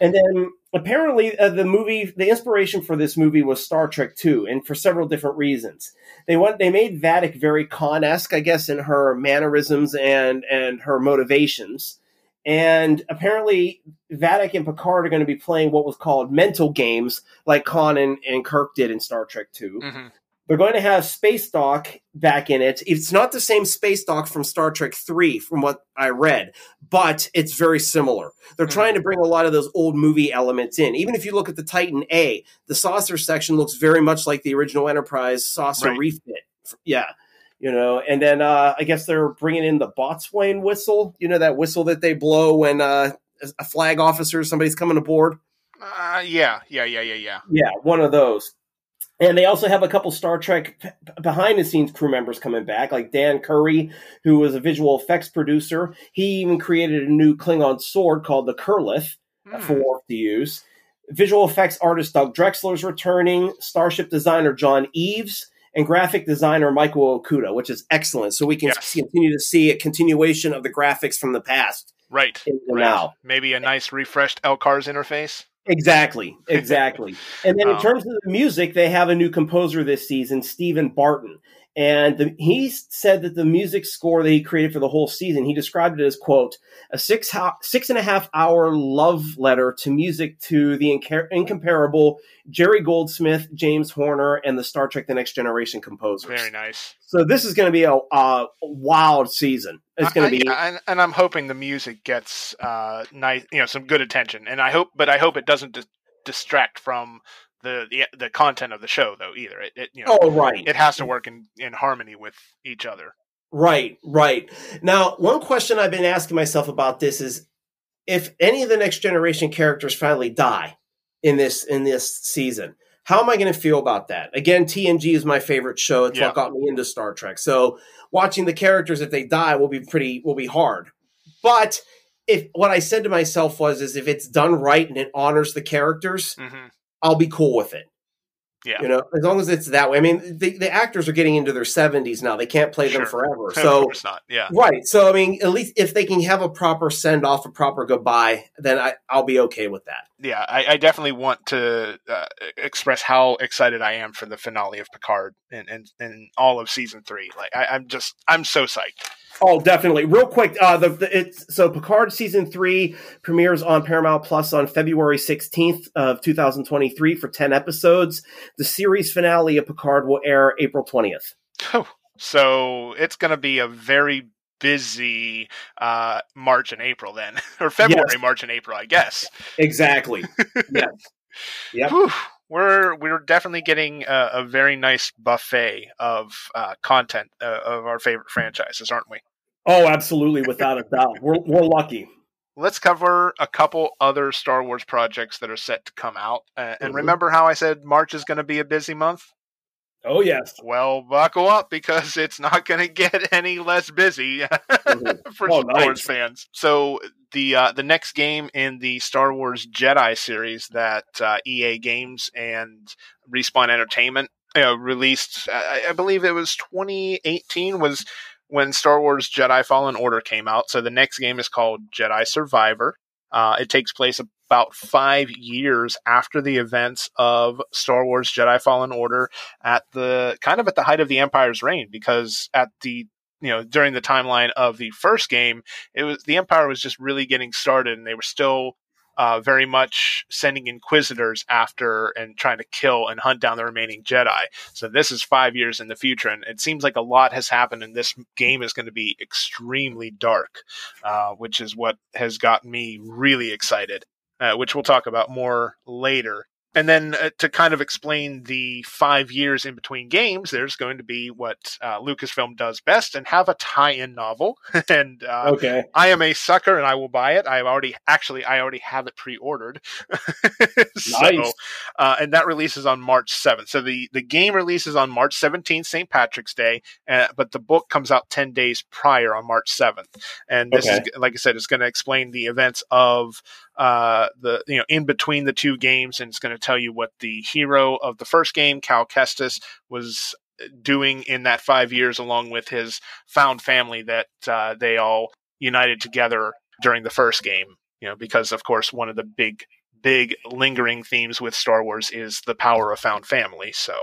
And then apparently, uh, the movie, the inspiration for this movie was Star Trek Two, and for several different reasons. They went, they made Vadic very Khan esque, I guess, in her mannerisms and and her motivations. And apparently, Vadic and Picard are going to be playing what was called mental games, like Khan and, and Kirk did in Star Trek Two. Mhm. They're going to have Space Dock back in it. It's not the same Space Dock from Star Trek 3, from what I read, but it's very similar. They're Mhm. trying to bring a lot of those old movie elements in. Even if you look at the Titan A, the saucer section looks very much like the original Enterprise saucer Right. refit. Yeah. You know, and then uh, I guess they're bringing in the boatswain whistle. You know that whistle that they blow when uh, a flag officer, somebody's coming aboard. Uh, yeah, yeah, yeah, yeah, yeah. Yeah, one of those. And they also have a couple Star Trek behind the scenes crew members coming back, like Dan Curry, who was a visual effects producer. He even created a new Klingon sword called the Kurlith uh, for. Worf to use. Visual effects artist Doug Drexler is returning, starship designer John Eaves, and graphic designer Michael Okuda, which is excellent. So we can Yes. continue to see a continuation of the graphics from the past Right. right. now. Maybe a nice refreshed LCARS interface. Exactly, exactly. and then in terms of the music, they have a new composer this season, Stephen Barton. And the, he said that the music score that he created for the whole season, he described it as quote a six ho- six and a half hour love letter to music to the inca- incomparable Jerry Goldsmith, James Horner, and the Star Trek: The Next Generation composers. Very nice. So this is going to be a, a wild season. It's going to be yeah, and, and I'm hoping the music gets uh nice, you know, some good attention. And I hope, but I hope it doesn't dis- distract from the, the the content of the show, though. Either it, it you know, oh right. it has to work in in harmony with each other. Right, right. Now, one question I've been asking myself about this is if any of the next generation characters finally die in this in this season, how am I going to feel about that? Again, TNG is my favorite show. It's Yeah. what got me into Star Trek. So, watching the characters if they die will be pretty will be hard. But if what I said to myself was is if it's done right and it honors the characters, hmm I'll be cool with it. Yeah. You know, as long as it's that way. I mean, the, the actors are getting into their 70s now. They can't play them Sure. forever. of So, course not. Yeah. Right. So I mean, at least if they can have a proper send off, a proper goodbye, then I, I'll be okay with that. yeah, I, I definitely want to uh, express how excited I am for the finale of Picard and and, and all of season three. Like I, I'm just I'm so psyched. Oh, definitely. Real quick, uh, the, the it's so Picard season three premieres on Paramount Plus on February sixteenth of two thousand twenty three for ten episodes. The series finale of Picard will air April twentieth. Oh, So it's going to be a very busy uh, March and April then, or February, Yes. March and April, I guess. Exactly. yes. Yep. Whew. We're we're definitely getting a, a very nice buffet of uh, content uh, of our favorite franchises, aren't we? Oh, absolutely, without a doubt. We're we're lucky. Let's cover a couple other Star Wars projects that are set to come out. Uh, and Mhm. remember how I said March is going to be a busy month? Oh yes. Well, buckle up because it's not going to get any less busy Mhm. for Oh, Star Wars fans. So the uh, the next game in the Star Wars Jedi series that uh, EA Games and Respawn Entertainment uh, released, I, I believe it was 2018, was when Star Wars Jedi Fallen Order came out. So the next game is called Jedi Survivor. Uh, it takes place about five years after the events of Star Wars Jedi Fallen Order at the kind of at the height of the Empire's reign, because at the you know during the timeline of the first game, it was the Empire was just really getting started, and they were still uh, very much sending Inquisitors after and trying to kill and hunt down the remaining Jedi. So this is five years in the future, and it seems like a lot has happened, and this game is going to be extremely dark, uh, which is what has gotten me really excited. Uh, which we'll talk about more later. And then uh, to kind of explain the five years in between games, there's going to be what uh, Lucasfilm does best and have a tie-in novel. and uh, Okay. I am a sucker, and I will buy it. I've already actually I already have it pre-ordered. so, Nice. uh, and that releases on March 7th. So the the game releases on March 17th, St. Patrick's Day, uh, but the book comes out 10 days prior on March 7th. And this Okay. is like I said, it's going to explain the events of uh, the you know in between the two games, and it's going to tell you what the hero of the first game, Cal Kestis, was doing in that five years, along with his found family that uh, they all united together during the first game. You know, because of course one of the big big lingering themes with Star Wars is the power of found family. So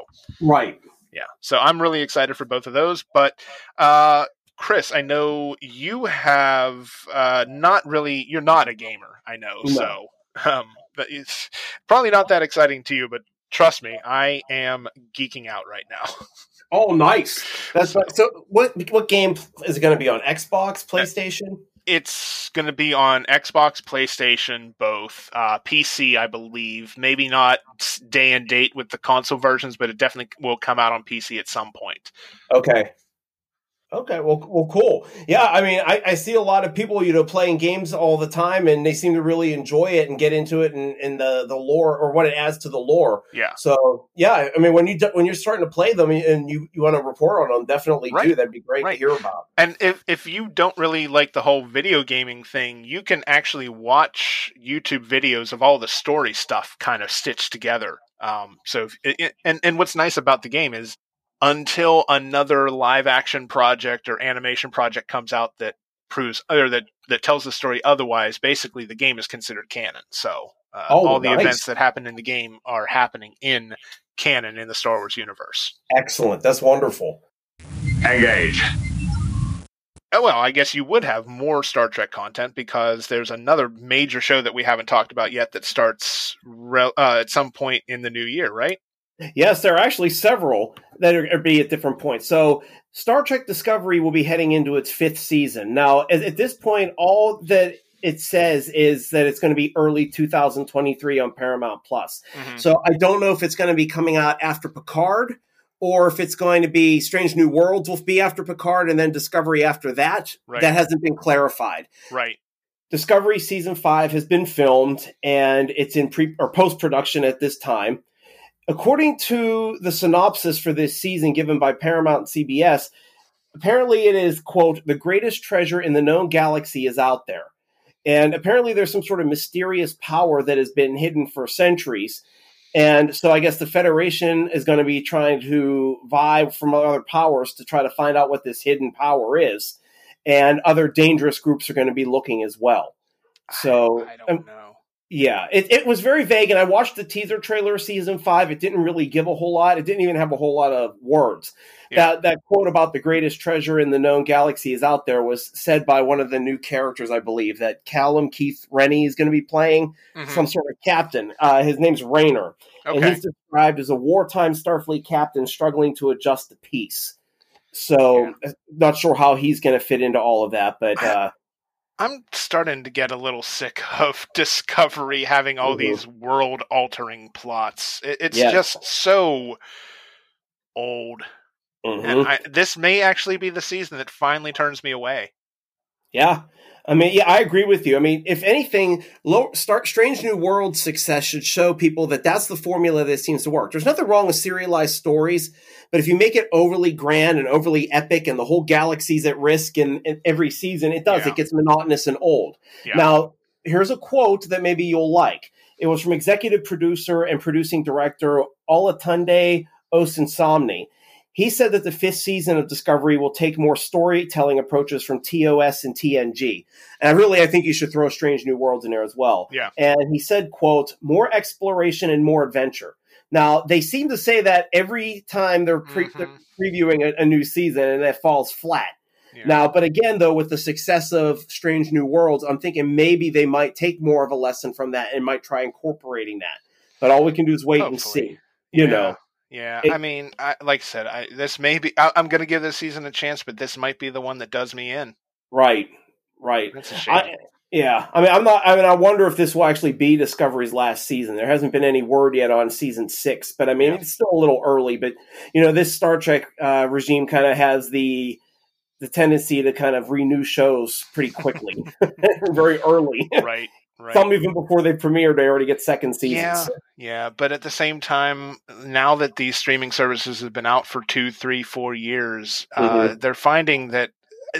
Right. yeah, so I'm really excited for both of those. But uh, Chris, I know you have uh, not really. You're not a gamer. I know. No. So um, but it's probably not that exciting to you. But trust me, I am geeking out right now. Oh, nice. That's so. What what game is it going to be on? Xbox, PlayStation? It's going to be on Xbox, PlayStation, both uh, PC, I believe. Maybe not day and date with the console versions, but it definitely will come out on PC at some point. Okay. Okay, well, well, cool. Yeah, I mean, I, I see a lot of people, you know, playing games all the time, and they seem to really enjoy it and get into it, and, and the the lore or what it adds to the lore. Yeah. So, yeah, I mean, when you de- when you're starting to play them and you you want to report on them, definitely Right. do. That'd be great Right. to hear about. And if if you don't really like the whole video gaming thing, you can actually watch YouTube videos of all the story stuff kind of stitched together. Um, so if, and and what's nice about the game is until another live action project or animation project comes out that proves or that that tells the story otherwise, basically the game is considered canon. So uh, Oh, all the nice. events that happen in the game are happening in canon in the Star Wars universe. Excellent. That's wonderful. Engage. Oh, well, I guess you would have more Star Trek content because there's another major show that we haven't talked about yet that starts re- uh, at some point in the new year, right? Yes, there are actually several that are, are be at different points. So, Star Trek Discovery will be heading into its fifth season. Now, at, at this point, all that it says is that it's going to be early 2023 on Paramount Plus. Mhm. So, I don't know if it's going to be coming out after Picard or if it's going to be Strange New Worlds will be after Picard and then Discovery after that. Right. That hasn't been clarified. Right. Discovery season five has been filmed and it's in pre or post production at this time. According to the synopsis for this season given by Paramount and CBS, apparently it is, quote, the greatest treasure in the known galaxy is out there. And apparently there's some sort of mysterious power that has been hidden for centuries. And so I guess the Federation is going to be trying to vie from other powers to try to find out what this hidden power is. And other dangerous groups are going to be looking as well. So I, I don't um, know. Yeah, it, it was very vague, and I watched the teaser trailer season five. It didn't really give a whole lot. It didn't even have a whole lot of words. Yeah. That that quote about the greatest treasure in the known galaxy is out there was said by one of the new characters, I believe, that Callum Keith Rennie is going to be playing Mhm. some sort of captain. Uh, his name's Rayner, and he's described as a wartime Starfleet captain struggling to adjust to peace. So, not sure how he's going to fit into all of that, but uh, I'm starting to get a little sick of Discovery having all Mhm. these world altering plots. It's Yes. just so old. mhm. And I, this may actually be the season that finally turns me away. Yeah. I mean, yeah, I agree with you. I mean, if anything, low, start Strange New World's success should show people that that's the formula that seems to work. There's nothing wrong with serialized stories, but if you make it overly grand and overly epic and the whole galaxy's at risk in, in every season, it does. Yeah. It gets monotonous and old. Yeah. Now, here's a quote that maybe you'll like. It was from executive producer and producing director Olatunde Osunsanmi. He said that the fifth season of Discovery will take more storytelling approaches from TOS and TNG. And really, I think you should throw Strange New Worlds in there as well. Yeah. And he said, quote, more exploration and more adventure. Now, they seem to say that every time they're, pre- Mhm. they're previewing a, a new season and it falls flat. Yeah. Now, but again, though, with the success of Strange New Worlds, I'm thinking maybe they might take more of a lesson from that and might try incorporating that. But all we can do is wait and see. You Yeah. know, Yeah, It- I mean, I, like I said, I, this may be. I, I'm going to give this season a chance, but this might be the one that does me in. right, right. That's a shame. I, yeah, I mean, I'm not. I mean, I wonder if this will actually be Discovery's last season. There hasn't been any word yet on season six, but I mean, Yeah. it's still a little early. But you know, this Star Trek uh, regime kind of has the the tendency to kind of renew shows pretty quickly, very early. right, right. Some even before they premiered, they already get second seasons. Yeah, yeah, but at the same time, now that these streaming services have been out for two, three, four years, uh, Mm-hmm. they're finding that uh,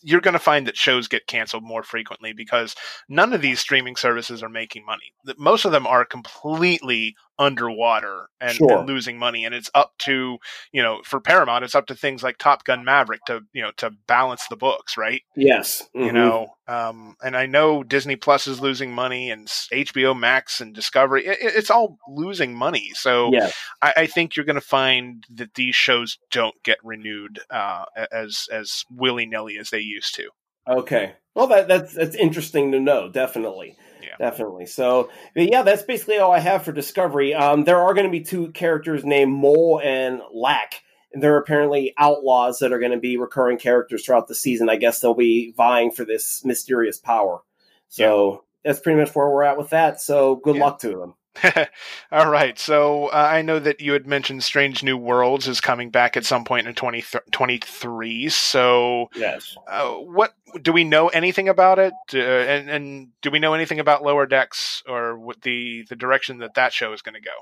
you're going to find that shows get canceled more frequently because none of these streaming services are making money. Most of them are completely underwater and, Sure. and losing money, and it's up to you know for Paramount, it's up to things like Top Gun Maverick to you know to balance the books, right? Yes, you mhm. know um and i know disney plus is losing money and hbo max and discovery it- it's all losing money so Yes. I, I think you're going to find that these shows don't get renewed uh as as willy-nilly as they used to Okay. Well, that that's that's interesting to know. Definitely. Yeah. Definitely. So, but yeah, that's basically all I have for Discovery. Um, there are going to be two characters named Moll and L'ak. And they're apparently outlaws that are going to be recurring characters throughout the season. I guess they'll be vying for this mysterious power. So that's pretty much where we're at with that. So good Yeah. luck to them. all right so uh, i know that you had mentioned strange new worlds is coming back at some point in 2023 so Yes. uh, what do we know anything about it uh, and, and do we know anything about lower decks or what the the direction that that show is going to go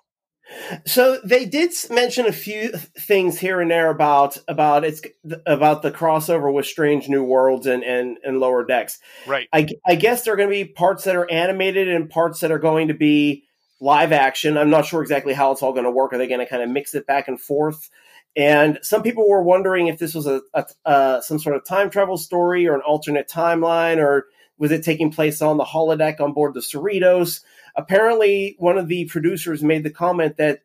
So they did mention a few things here and there about about it's about the crossover with Strange New Worlds and and, and Lower Decks. right I, I guess there are going to be parts that are animated and parts that are going to be live action. I'm not sure exactly how it's all going to work. Are they going to kind of mix it back and forth? And some people were wondering if this was a, a some sort of time travel story or an alternate timeline, or was it taking place on the holodeck on board the Cerritos? Apparently, one of the producers made the comment that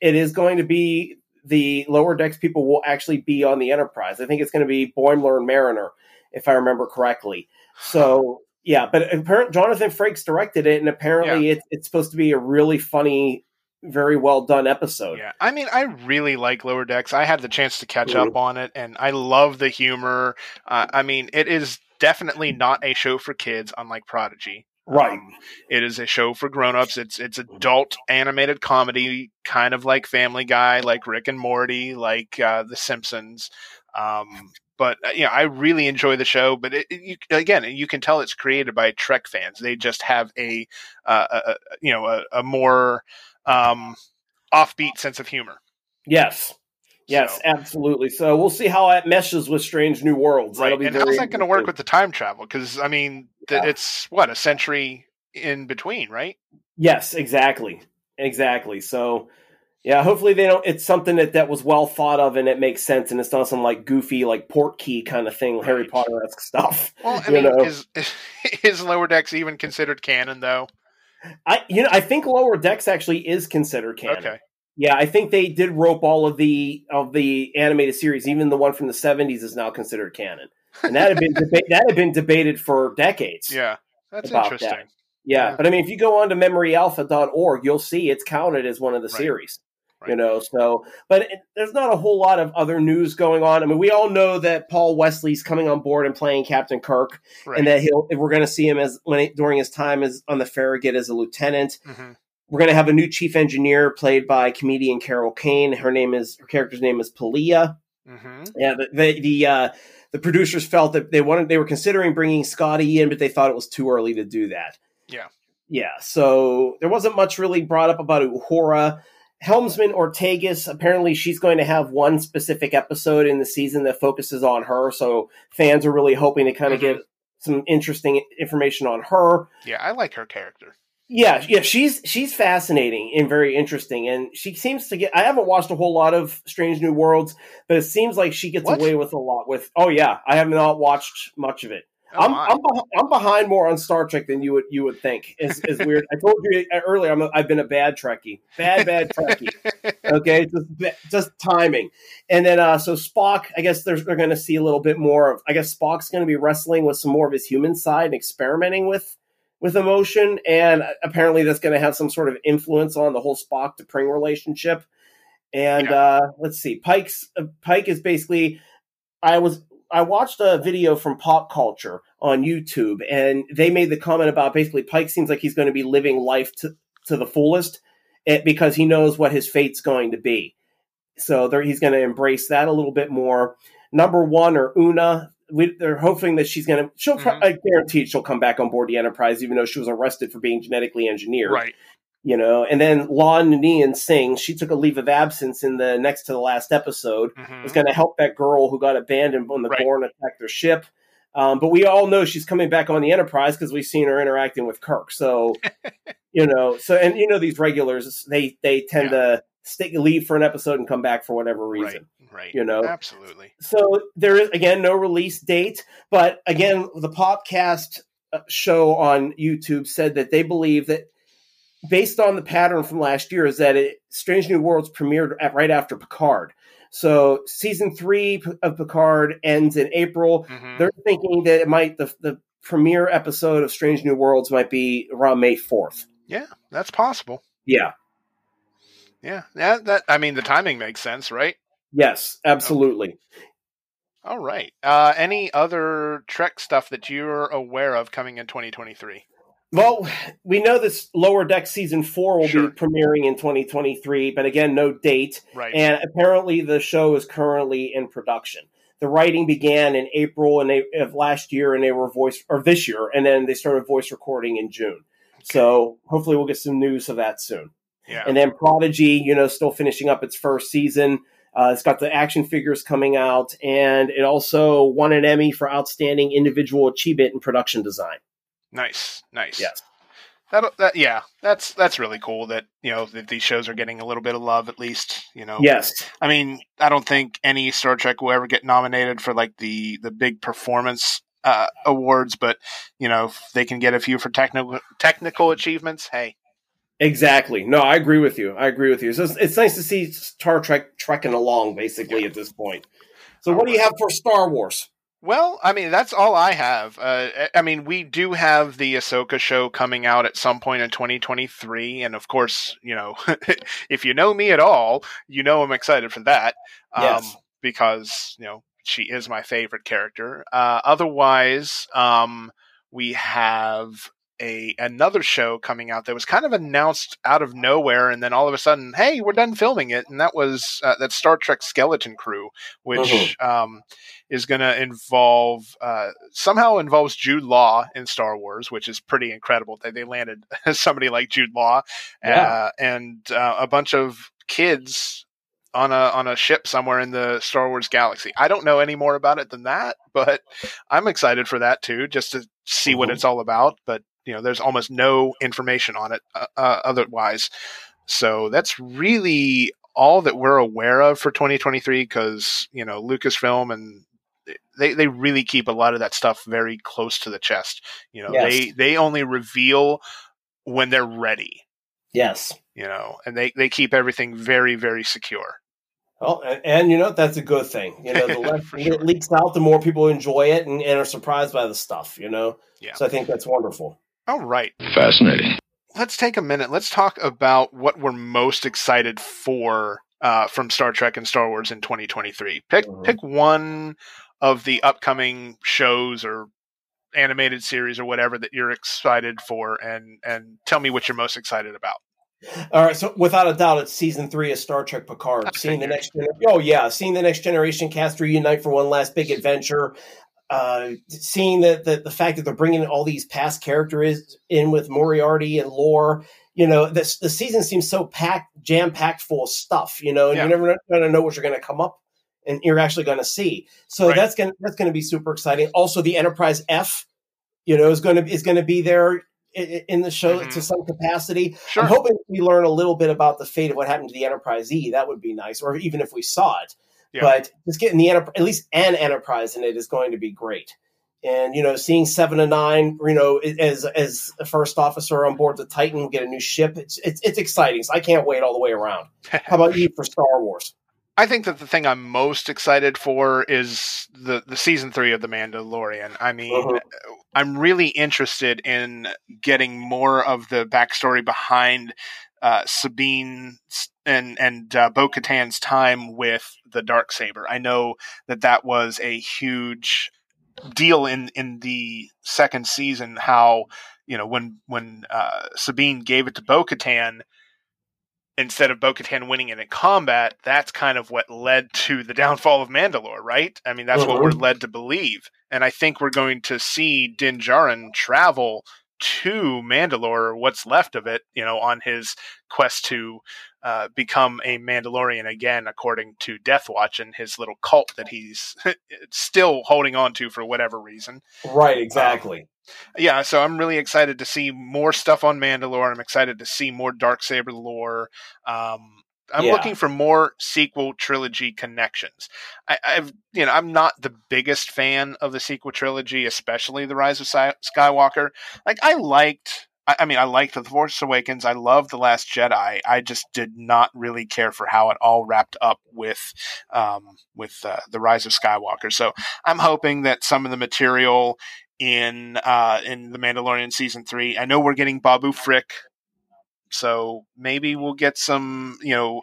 it is going to be the lower decks people will actually be on the Enterprise. I think it's going to be Boimler and Mariner, if I remember correctly. So yeah, but apparently Jonathan Frakes directed it, and apparently it, it's supposed to be a really funny, very well done episode. Yeah, I mean, I really like Lower Decks. I had the chance to catch up on it, and I love the humor. Uh, I mean, it is definitely not a show for kids, unlike Prodigy. Right. Um, it is a show for grown-ups. It's it's adult animated comedy, kind of like Family Guy, like Rick and Morty, like uh, The Simpsons. Um, but uh, you know, I really enjoy the show. But it, it, you, again, you can tell it's created by Trek fans. They just have a, uh, a, a you know a, a more um, offbeat sense of humor. Yes. Yes, So- absolutely. So we'll see how it meshes with Strange New Worlds. right? Be And how's that going to work with the time travel? Because I mean, Yeah. it's what a century in between, right? Yes, exactly, exactly. So, yeah, hopefully they don't. It's something that that was well thought of and it makes sense, and it's not some like goofy like port key kind of thing, Harry Potter esque stuff. Well, I mean, know. is is Lower Decks even considered canon though? I you know I think Lower Decks actually is considered canon. Okay, Yeah, I think they did rope all of the of the animated series, even the one from the seventies is now considered canon, and that had been deba- that had been debated for decades. yeah, that's About that. interesting. Yeah, Yeah. but I mean, if you go on to memoryalpha.org, you'll see it's counted as one of the Right. series. You know, so but it, there's not a whole lot of other news going on. I mean, we all know that Paul Wesley's coming on board and playing Captain Kirk, Right. and that he'll we're going to see him as when he, during his time as on the Farragut as a lieutenant. Mhm. We're going to have a new chief engineer played by comedian Carol Kane. Her name is her character's name is Pelia. Mhm. Yeah, the the the, uh, the producers felt that they wanted they were considering bringing Scotty in, but they thought it was too early to do that. Yeah. Yeah, so there wasn't much really brought up about Uhura. Helmsman Ortegas, apparently she's going to have one specific episode in the season that focuses on her, so fans are really hoping to kind of Mhm. get some interesting information on her. Yeah, I like her character. Yeah, yeah, she's she's fascinating and very interesting, and she seems to get. I haven't watched a whole lot of Strange New Worlds, but it seems like she gets What? away with a lot. With oh yeah, I have not watched much of it. Oh, I'm. I'm, beh- I'm behind more on Star Trek than you would you would think. Is is weird. I told you earlier. I'm a, I've been a bad Trekkie, bad bad Trekkie. okay, just just timing. And then uh so Spock, I guess they're they're going to see a little bit more of. I guess Spock's going to be wrestling with some more of his human side and experimenting with with emotion, and apparently that's going to have some sort of influence on the whole Spock T'Pring relationship. And Yeah. uh let's see, Pike's uh, Pike is basically. I was I watched a video from Pop Culture on YouTube, and they made the comment about basically Pike seems like he's going to be living life to to the fullest eh, because he knows what his fate's going to be. So there, he's going to embrace that a little bit more. Number one or Una, we, they're hoping that she's going to. She'll. Mhm. I guarantee she'll come back on board the Enterprise, even though she was arrested for being genetically engineered right. You know. And then La'An Noonien-Singh, she took a leave of absence in the next to the last episode. Mhm. Was going to help that girl who got abandoned when the Right. Gorn attacked their ship. Um, but we all know she's coming back on the Enterprise because we've seen her interacting with Kirk. So, you know, so and you know these regulars, they they tend to stick leave for an episode and come back for whatever reason. Right. Right. You know? Absolutely. So there is again no release date, but again the podcast uh, show on YouTube said that they believe that based on the pattern from last year is that it, Strange New Worlds premiered at, right after Picard. So season three of Picard ends in April. Mhm. They're thinking that it might the the premiere episode of Strange New Worlds might be around May fourth. Yeah, that's possible. Yeah. Yeah. Yeah. That. I mean, the timing makes sense, right? Yes, absolutely. All right. Uh, any other Trek stuff that you're aware of coming in 2023? Well, we know this Lower Deck season four will Sure. be premiering in 2023, but again, no date. Right. And apparently, the show is currently in production. The writing began in April and they, of last year, and they were voice or this year, and then they started voice recording in June. So hopefully, we'll get some news of that soon. yeah. And then Prodigy, you know, still finishing up its first season. Uh, it's got the action figures coming out, and it also won an Emmy for outstanding individual achievement in production design. Nice. Nice. Yes. That, that yeah, that's that's really cool that you know that these shows are getting a little bit of love at least. You know, Yes. I mean, I don't think any Star Trek will ever get nominated for like the the big performance uh, awards, but you know, if they can get a few for technical technical achievements. Hey, Exactly. No, I agree with you. I agree with you. So it's, it's nice to see Star Trek trekking along, basically, at this point. So, what do you have for Star Wars? Well, I mean, that's all I have. Uh, I mean, we do have the Ahsoka show coming out at some point in 2023. And of course, you know, if you know me at all, you know I'm excited for that. Um, Yes. Because, you know, she is my favorite character. Uh, otherwise, um, we have a another show coming out that was kind of announced out of nowhere, and then all of a sudden, hey, we're done filming it, and that was uh, that Star Trek Skeleton Crew, which um, is going to involve uh, somehow involves Jude Law in Star Wars, which is pretty incredible that they landed somebody like Jude Law Yeah. uh, and uh, a bunch of kids on a on a ship somewhere in the Star Wars galaxy. I don't know any more about it than that, but I'm excited for that too, just to see what Mhm. it's all about. But you know, there's almost no information on it uh, uh, otherwise. So that's really all that we're aware of for 2023 because you know Lucasfilm and they they really keep a lot of that stuff very close to the chest. You know, Yes. they they only reveal when they're ready. Yes. You know, and they they keep everything very very secure. Well, and, and you know that's a good thing. You know, the less For it leaks out, the more people enjoy it and, and are surprised by the stuff. You know, Yeah. so I think that's wonderful. All right. Fascinating. let's take a minute. Let's talk about what we're most excited for uh, from Star Trek and Star Wars in 2023. Pick Mhm. pick one of the upcoming shows or animated series or whatever that you're excited for, and and tell me what you're most excited about. All right, so without a doubt, it's season three of Star Trek Picard. I Seeing the next, gener- oh yeah, seeing the next generation cast reunite for one last big adventure. Uh, seeing that the, the fact that they're bringing all these past characters in with Moriarty and Lore, you know, this the season seems so packed, jam packed full of stuff. You know, and Yeah. you're never going to know what you're going to come up and you're actually going to see. So Right. that's going that's going to be super exciting. Also, the Enterprise F, you know, is going to is going to be there in the show Mhm. to some capacity. Sure. I'm hoping we learn a little bit about the fate of what happened to the Enterprise E. That would be nice, or even if we saw it. Yeah. But just getting the at least an Enterprise in it is going to be great. And you know, seeing Seven of Nine, you know, as as a first officer on board the Titan, get a new ship. It's it's it's exciting. So I can't wait all the way around. How about you for Star Wars? I think that the thing I'm most excited for is the the season three of The Mandalorian. I mean, Mhm. I'm really interested in getting more of the backstory behind uh, Sabine and and uh, Bo Katan's time with the dark saber. I know that that was a huge deal in in the second season. How you know when when uh, Sabine gave it to Bo Katan instead of Bo Katan winning it in combat, that's kind of what led to the downfall of Mandalore, right? I mean, that's what we're led to believe. And I think we're going to see Din Djarin travel to Mandalore, or what's left of it, you know, on his quest to uh, become a Mandalorian again, according to Death Watch and his little cult that he's still holding on to for whatever reason Right, exactly. yeah, so I'm really excited to see more stuff on Mandalore. I'm excited to see more dark saber lore. Um, I'm Yeah. looking for more sequel trilogy connections. I, I've, you know, I'm not the biggest fan of the sequel trilogy, especially the Rise of Sky- Skywalker. Like, I liked. I I mean, I liked The Force Awakens. I loved The Last Jedi. I just did not really care for how it all wrapped up with, um, with uh, The Rise of Skywalker. So I'm hoping that some of the material in uh, in the Mandalorian season three. I know we're getting Babu Frick, so maybe we'll get some you know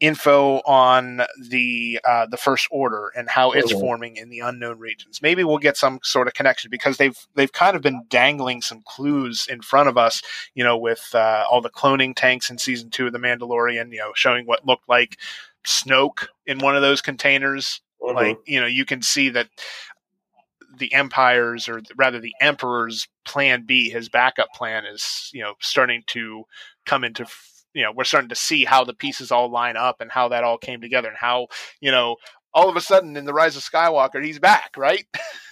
info on the uh, the First Order and how it's Mhm. forming in the unknown regions. Maybe we'll get some sort of connection because they've they've kind of been dangling some clues in front of us, you know, with uh, all the cloning tanks in season two of the Mandalorian, you know, showing what looked like Snoke in one of those containers Mhm. like you know you can see that the empire's or rather the emperor's plan b his backup plan is you know starting to come into you know we're starting to see how the pieces all line up and how that all came together and how you know all of a sudden in the rise of skywalker he's back right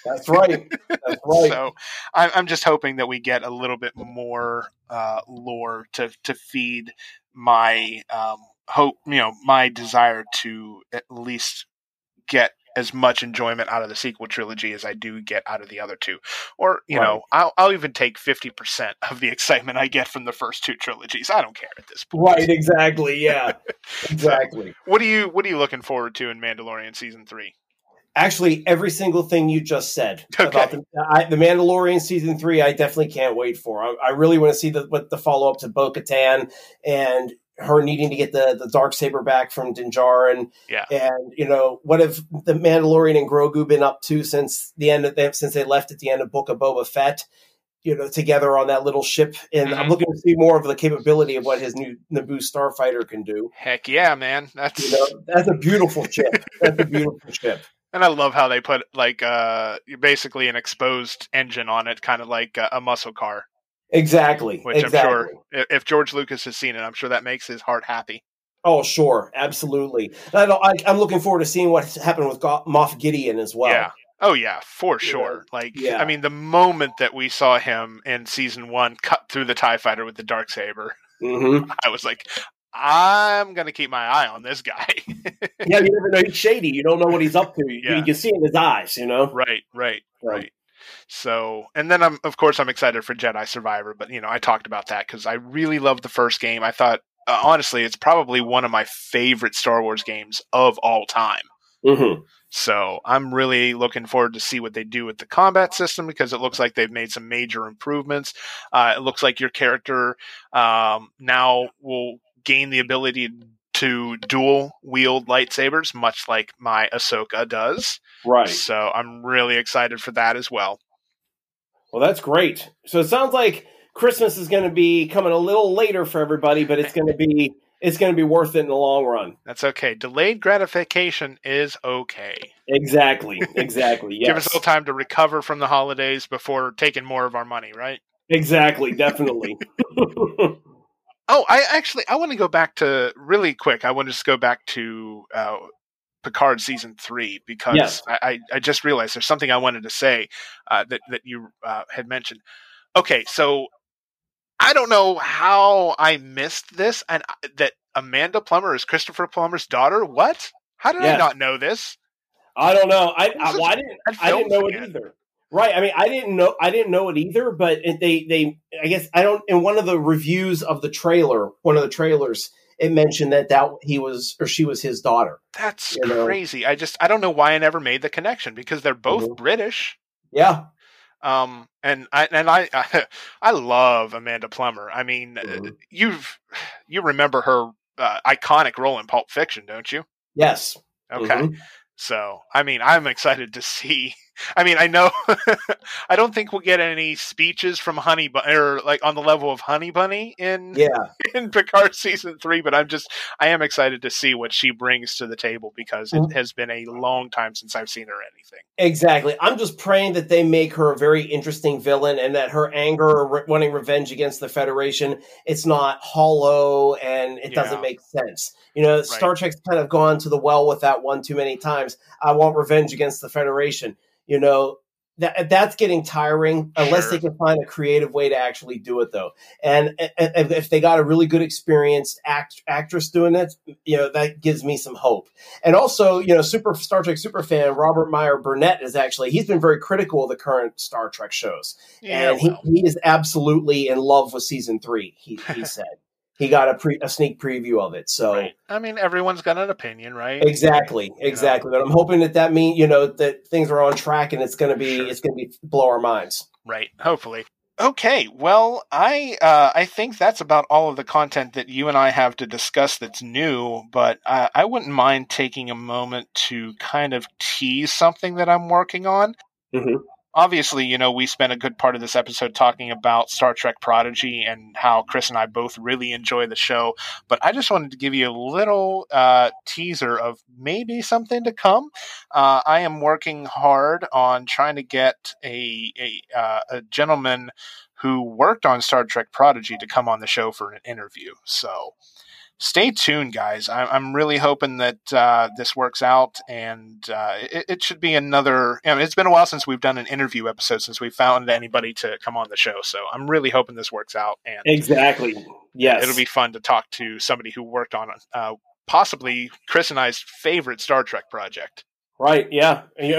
That's right. That's right. so I'm, I'm just hoping that we get a little bit more uh, lore to to feed my um, hope, you know, my desire to at least get as much enjoyment out of the sequel trilogy as I do get out of the other two. Or, you Right. know, I'll, I'll even take 50% of the excitement I get from the first two trilogies. I don't care at this point. right, exactly. Yeah, exactly. What are you what are you looking forward to in Mandalorian season 3? Actually, every single thing you just said Okay. about the, I, the Mandalorian season three, I definitely can't wait for. I, I really want to see the what the follow up to Bo Katan and her needing to get the the dark saber back from Din Djarin. Yeah. and you know what have the Mandalorian and Grogu been up to since the end of them since they left at the end of Book of Boba Fett. You know, together on that little ship, and I'm Mhm. looking to see more of the capability of what his new Naboo starfighter can do. Heck yeah, man. That's You know, that's a beautiful ship. That's a beautiful ship. And I love how they put like uh basically an exposed engine on it, kind of like a, a muscle car. Exactly. Which exactly. I'm sure if George Lucas has seen it, I'm sure that makes his heart happy. Oh, sure, absolutely. I I'm looking forward to seeing what happened with Go- Moff Gideon as well. Yeah. Oh yeah, for sure. Like yeah. I mean, the moment that we saw him in season one cut through the Tie Fighter with the dark saber, hmm I was like, I'm gonna keep my eye on this guy. Yeah, you never know. He's shady. You don't know what he's up to. Yeah. you can see in his eyes. You know. right, right, Right. So, and then I'm of course I'm excited for Jedi Survivor, but you know I talked about that because I really loved the first game. I thought uh, honestly it's probably one of my favorite Star Wars games of all time. Mm-hmm. So I'm really looking forward to see what they do with the combat system because it looks like they've made some major improvements. Uh, it looks like your character um, now will gain the ability to dual wield lightsabers, much like my Ahsoka does. Right. So I'm really excited for that as well. Well, that's great. So it sounds like Christmas is going to be coming a little later for everybody, but it's going to be it's going to be worth it in the long run. That's okay. Delayed gratification is okay. Exactly. Exactly. Yes. Give us a little time to recover from the holidays before taking more of our money, right? Exactly. Definitely. oh, I actually I want to go back to really quick. I want to just go back to uh, Picard season three because Yes. I, I, just realized there's something I wanted to say uh, that that you uh, had mentioned. Okay, so I don't know how I missed this, and that Amanda Plummer is Christopher Plummer's daughter. What? How did I not know this? I don't know. I, I, well, I didn't. I didn't know it either. Right. I mean, I didn't know. I didn't know it either. But they, they. I guess I don't. In one of the reviews of the trailer, one of the trailers, it mentioned that that he was or she was his daughter. That's You know. crazy. I just I don't know why I never made the connection because they're both Mhm. British. Yeah. Um, and I and I I, love Amanda Plummer. I mean, uh, Mhm. you've you remember her uh, iconic role in Pulp Fiction, don't you? Yes. Okay, Mhm. so I mean, I'm excited to see. I mean, I know I don't think we'll get any speeches from Honey Bunny or like on the level of Honey Bunny in Yeah. in Picard season three, but I'm just I am excited to see what she brings to the table because it Mhm. has been a long time since I've seen her anything. Exactly. I'm just praying that they make her a very interesting villain and that her anger or re- wanting revenge against the Federation, it's not hollow and it Yeah. doesn't make sense. You know, Star Trek's kind of gone to the well with that one too many times. I want revenge against the Federation. You know, that that's getting tiring unless Sure. they can find a creative way to actually do it though. And, and- if they got a really good experienced act, actress doing it, you know, that gives me some hope. And also, you know, super Star Trek super fan Robert Meyer Burnett is actually he's been very critical of the current Star Trek shows, Yeah, and he, he is absolutely in love with season three. He he said he got a pre a sneak preview of it. So right. I mean, everyone's got an opinion, right? exactly, exactly. But I'm hoping that that mean you know that things are on track and it's going to be Sure. it's going to be blow our minds. Right. Hopefully. Okay. Well, I uh, I think that's about all of the content that you and I have to discuss that's new. But uh, I wouldn't mind taking a moment to kind of tease something that I'm working on. Mhm. Obviously, you know, we spent a good part of this episode talking about Star Trek Prodigy and how Chris and I both really enjoy the show. But I just wanted to give you a little uh, teaser of maybe something to come. Uh, I am working hard on trying to get a a, uh, a gentleman who worked on Star Trek Prodigy to come on the show for an interview. So stay tuned, guys. I'm, I'm really hoping that uh, this works out, and uh, it, it should be another. I mean, it's been a while since we've done an interview episode since we found anybody to come on the show. So I'm really hoping this works out, and Exactly. Yes, it'll be fun to talk to somebody who worked on uh, possibly Chris and I's favorite Star Trek project. right. Yeah, I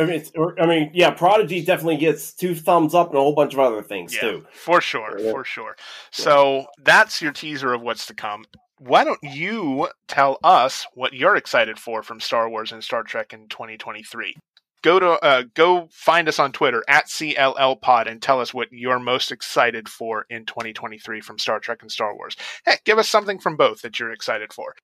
I mean, yeah. Prodigy definitely gets two thumbs up and a whole bunch of other things Yeah, too. for sure, Yeah. for sure. So that's your teaser of what's to come. Why don't you tell us what you're excited for from Star Wars and Star Trek in 2023? Go to uh, go find us on Twitter at CLL Pod and tell us what you're most excited for in 2023 from Star Trek and Star Wars. Heck, give us something from both that you're excited for.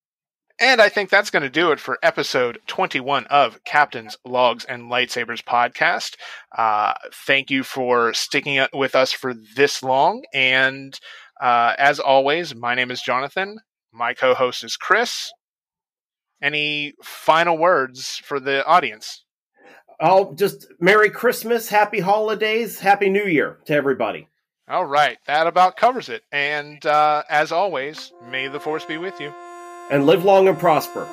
And I think that's going to do it for episode 21 of Captain's Logs and Lightsabers podcast. Uh, thank you for sticking with us for this long. And uh, as always, my name is Jonathan. My co host is Chris. Any final words for the audience? Oh, just Merry Christmas, Happy Holidays, Happy New Year to everybody. All right, that about covers it. And uh, as always, may the force be with you. and live long and prosper.